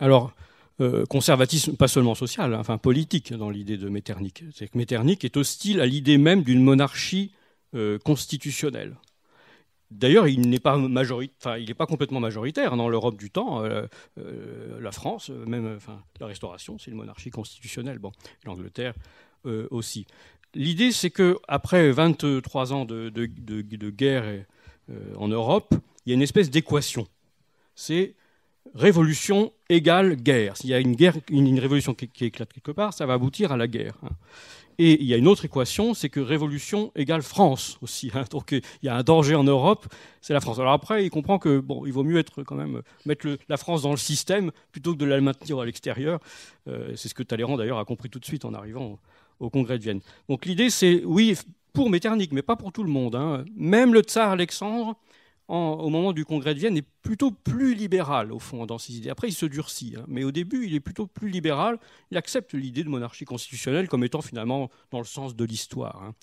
Alors, euh, conservatisme, pas seulement social, hein, enfin politique dans l'idée de Metternich. C'est que Metternich est hostile à l'idée même d'une monarchie euh, constitutionnelle. D'ailleurs, il n'est pas n'est pas complètement majoritaire dans l'Europe du temps. Euh, la France, même, enfin, la Restauration, c'est une monarchie constitutionnelle. Bon, l'Angleterre aussi. L'idée, c'est que après 23 ans de, de guerre en Europe, il y a une espèce d'équation. C'est révolution égale guerre. S'il y a une, guerre, une, révolution qui, éclate quelque part, ça va aboutir à la guerre. Hein. Et il y a une autre équation, c'est que révolution égale France aussi. Hein. Donc il y a un danger en Europe, c'est la France. Alors après, il comprend que bon, il vaut mieux mettre la France dans le système plutôt que de la maintenir à l'extérieur. Euh, c'est ce que Talleyrand d'ailleurs a compris tout de suite en arrivant au, congrès de Vienne. Donc l'idée, c'est oui pour Metternich, mais pas pour tout le monde. Hein. Même le tsar Alexandre au moment du congrès de Vienne, est plutôt plus libéral, au fond, dans ses idées. Après, il se durcit, hein. mais au début, il est plutôt plus libéral. Il accepte l'idée de monarchie constitutionnelle comme étant finalement dans le sens de l'histoire. Hein.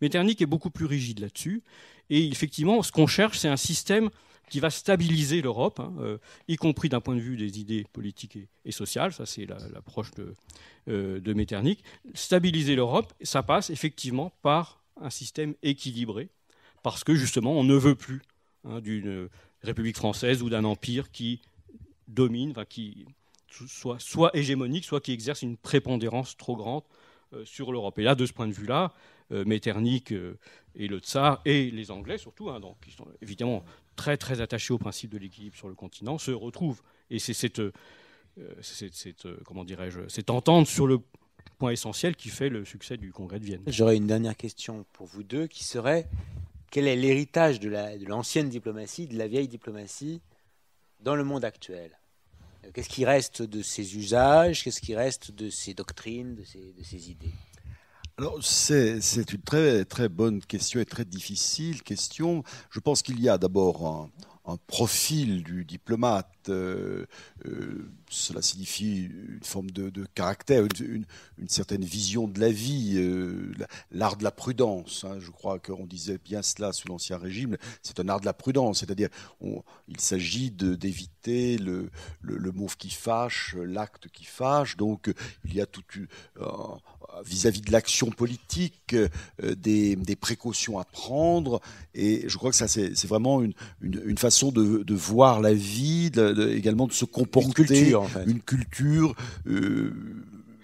Metternich est beaucoup plus rigide là-dessus. Et effectivement, ce qu'on cherche, c'est un système qui va stabiliser l'Europe, hein, euh, y compris d'un point de vue des idées politiques et, sociales. Ça, c'est l'approche de, euh, de Metternich. Stabiliser l'Europe, ça passe effectivement par un système équilibré, parce que justement, on ne veut plus Hein, d'une République française ou d'un empire qui domine, qui soit, soit hégémonique, soit qui exerce une prépondérance trop grande euh, sur l'Europe. Et là, de ce point de vue-là, euh, Metternich euh, et le tsar, et les Anglais surtout, hein, donc, qui sont évidemment très très attachés au principe de l'équilibre sur le continent, se retrouvent. Et c'est cette, cette, comment dirais-je, cette entente sur le point essentiel qui fait le succès du congrès de Vienne. J'aurais une dernière question pour vous deux qui serait quel est l'héritage de l'ancienne diplomatie, de la vieille diplomatie dans le monde actuel? Qu'est-ce qui reste de ses usages? Qu'est-ce qui reste de ses doctrines, de ses, idées? Alors, c'est une très, bonne question et très difficile question. Je pense qu'il y a d'abord un profil du diplomate. Euh, euh, cela signifie une forme de, caractère, une, certaine vision de la vie, euh, l'art de la prudence. Hein. je crois qu'on disait bien cela sous l'Ancien Régime. C'est un art de la prudence, c'est-à-dire il s'agit d'éviter le, le, mot qui fâche, l'acte qui fâche. Donc il y a tout vis-à-vis de l'action politique des, précautions à prendre. Et je crois que ça c'est vraiment une, une façon de, voir la vie, également de se comporter, une culture, une culture, euh,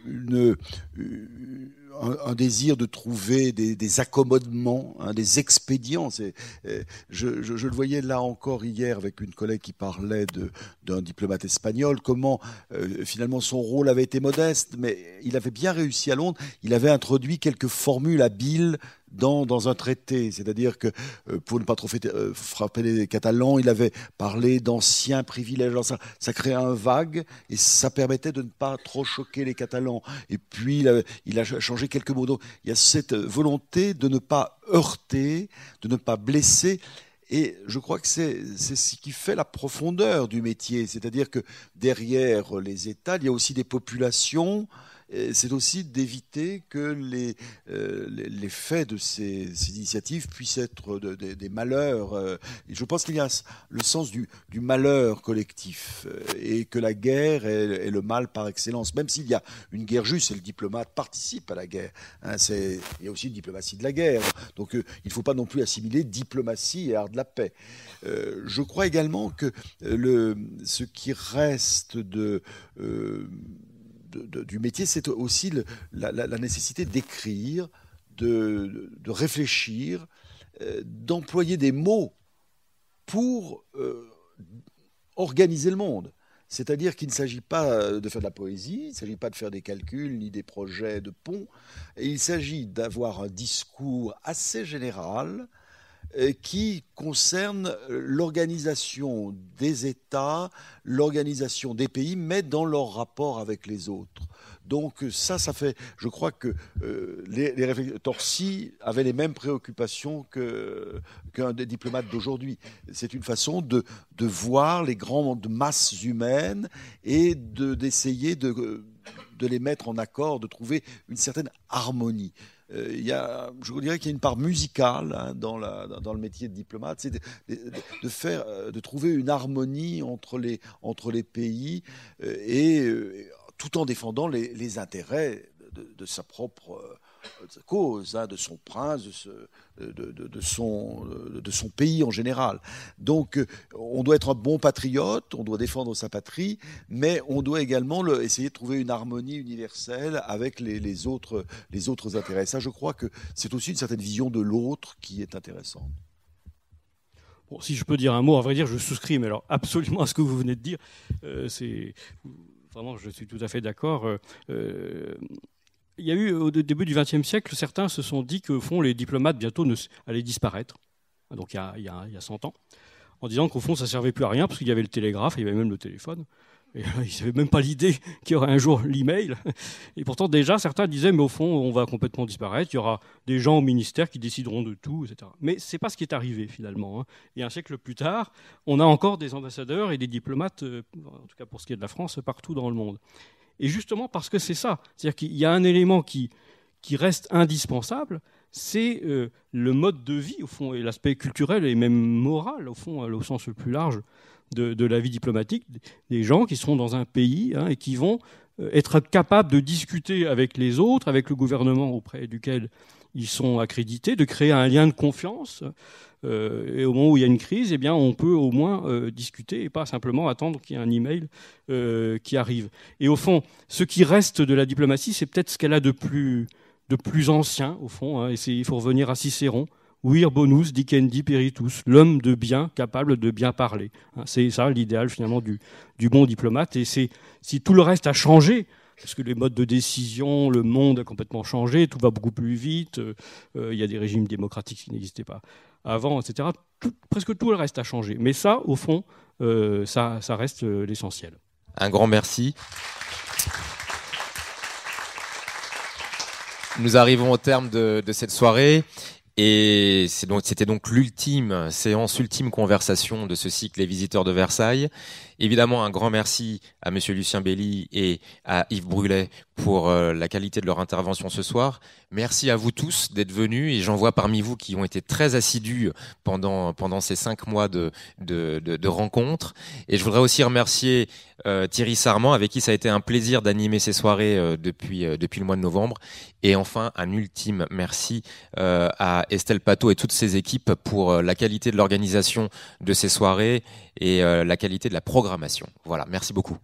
une, euh, un, désir de trouver des, accommodements, hein, des expédients. Euh, je, je, le voyais là encore hier avec une collègue qui parlait d'un diplomate espagnol, comment finalement son rôle avait été modeste, mais il avait bien réussi à Londres. Il avait introduit quelques formules habiles dans, dans un traité. C'est-à-dire que euh, pour ne pas trop euh, frapper les Catalans, il avait parlé d'anciens privilèges. ça, ça créait un vague et ça permettait de ne pas trop choquer les Catalans. Et puis il il a changé quelques mots. Donc il y a cette volonté de ne pas heurter, de ne pas blesser. Et je crois que c'est ce qui fait la profondeur du métier. C'est-à-dire que derrière les États, il y a aussi des populations c'est aussi d'éviter que les, les, faits de ces, initiatives puissent être des malheurs. je pense qu'il y a le sens du, malheur collectif et que la guerre est, le mal par excellence. Même s'il y a une guerre juste et le diplomate participe à la guerre, hein, il y a aussi une diplomatie de la guerre. Donc il ne faut pas non plus assimiler diplomatie et art de la paix. je crois également que ce qui reste de du métier, c'est aussi la, nécessité d'écrire, de, réfléchir, euh, d'employer des mots pour euh, organiser le monde. C'est-à-dire qu'il ne s'agit pas de faire de la poésie, il ne s'agit pas de faire des calculs ni des projets de ponts, il s'agit d'avoir un discours assez général qui concerne euh, l'organisation des États, l'organisation des pays, mais dans leur rapport avec les autres. Donc ça, ça fait, je crois que euh, les, les Torsi avaient les mêmes préoccupations qu'un des diplomates d'aujourd'hui. C'est une façon de, voir les grandes masses humaines et d'essayer de, de les mettre en accord, de trouver une certaine harmonie. Euh, il y a, je vous dirais qu'il y a une part musicale hein, dans, le métier de diplomate, c'est de, faire, euh, de trouver une harmonie entre les, pays euh, et tout en défendant les, intérêts de, sa propre cause, hein, de son prince, de, de, son, de son pays en général. Donc on doit être un bon patriote, on doit défendre sa patrie, mais on doit également le, essayer de trouver une harmonie universelle avec les, autres, intérêts. Ça, je crois que c'est aussi une certaine vision de l'autre qui est intéressante. Bon, si je peux dire un mot, à vrai dire, je souscris, mais alors absolument à ce que vous venez de dire. Euh, c'est vraiment, je suis tout à fait d'accord. Euh, euh il y a eu au début du XXe siècle, certains se sont dit que fond les diplomates bientôt allaient disparaître. Donc il y, a, il, y a, il y a 100 ans, en disant qu'au fond ça servait plus à rien parce qu'il y avait le télégraphe, il y avait même le téléphone. Et ils n'avaient même pas l'idée qu'il y aurait un jour l'email. Et pourtant, déjà, certains disaient, mais au fond, on va complètement disparaître. Il y aura des gens au ministère qui décideront de tout, etc. Mais ce n'est pas ce qui est arrivé, finalement. Hein. Et un siècle plus tard, on a encore des ambassadeurs et des diplomates, euh, en tout cas pour ce qui est de la France, partout dans le monde. Et justement parce que c'est ça, c'est-à-dire qu'il y a un élément qui, reste indispensable, c'est euh, le mode de vie, au fond, et l'aspect culturel et même moral, au fond, au sens le plus large de, de, la vie diplomatique, des gens qui seront dans un pays hein, et qui vont euh, être capables de discuter avec les autres, avec le gouvernement auprès duquel ils sont accrédités, de créer un lien de confiance. Euh, et au moment où il y a une crise, eh bien, on peut au moins euh, discuter et pas simplement attendre qu'il y ait un email euh, qui arrive. Et au fond, ce qui reste de la diplomatie, c'est peut-être ce qu'elle a de plus, de plus ancien, au fond. Hein, et il faut revenir à Cicéron. Vir bonus dicendi peritus, l'homme de bien capable de bien parler. Hein, c'est ça l'idéal finalement du, du bon diplomate. Et c'est si tout le reste a changé, parce que les modes de décision, le monde a complètement changé, tout va beaucoup plus vite, euh, euh, il y a des régimes démocratiques qui n'existaient pas avant, etc. presque tout le reste a changé. Mais ça, au fond, euh, ça, reste l'essentiel. Un grand merci. Nous arrivons au terme de, cette soirée. Et c'était donc l'ultime séance, ultime conversation de ce cycle Les Visiteurs de Versailles. Évidemment, un grand merci à Monsieur Lucien Belli et à Yves Brulet pour euh, la qualité de leur intervention ce soir. Merci à vous tous d'être venus et j'en vois parmi vous qui ont été très assidus pendant pendant ces cinq mois de de, rencontres. Et je voudrais aussi remercier euh, Thierry Sarment avec qui ça a été un plaisir d'animer ces soirées euh, depuis depuis le mois de novembre. Et enfin, un ultime merci à Estelle Pateau et toutes ses équipes pour la qualité de l'organisation de ces soirées et euh, la qualité de la programmation. Voilà, merci beaucoup.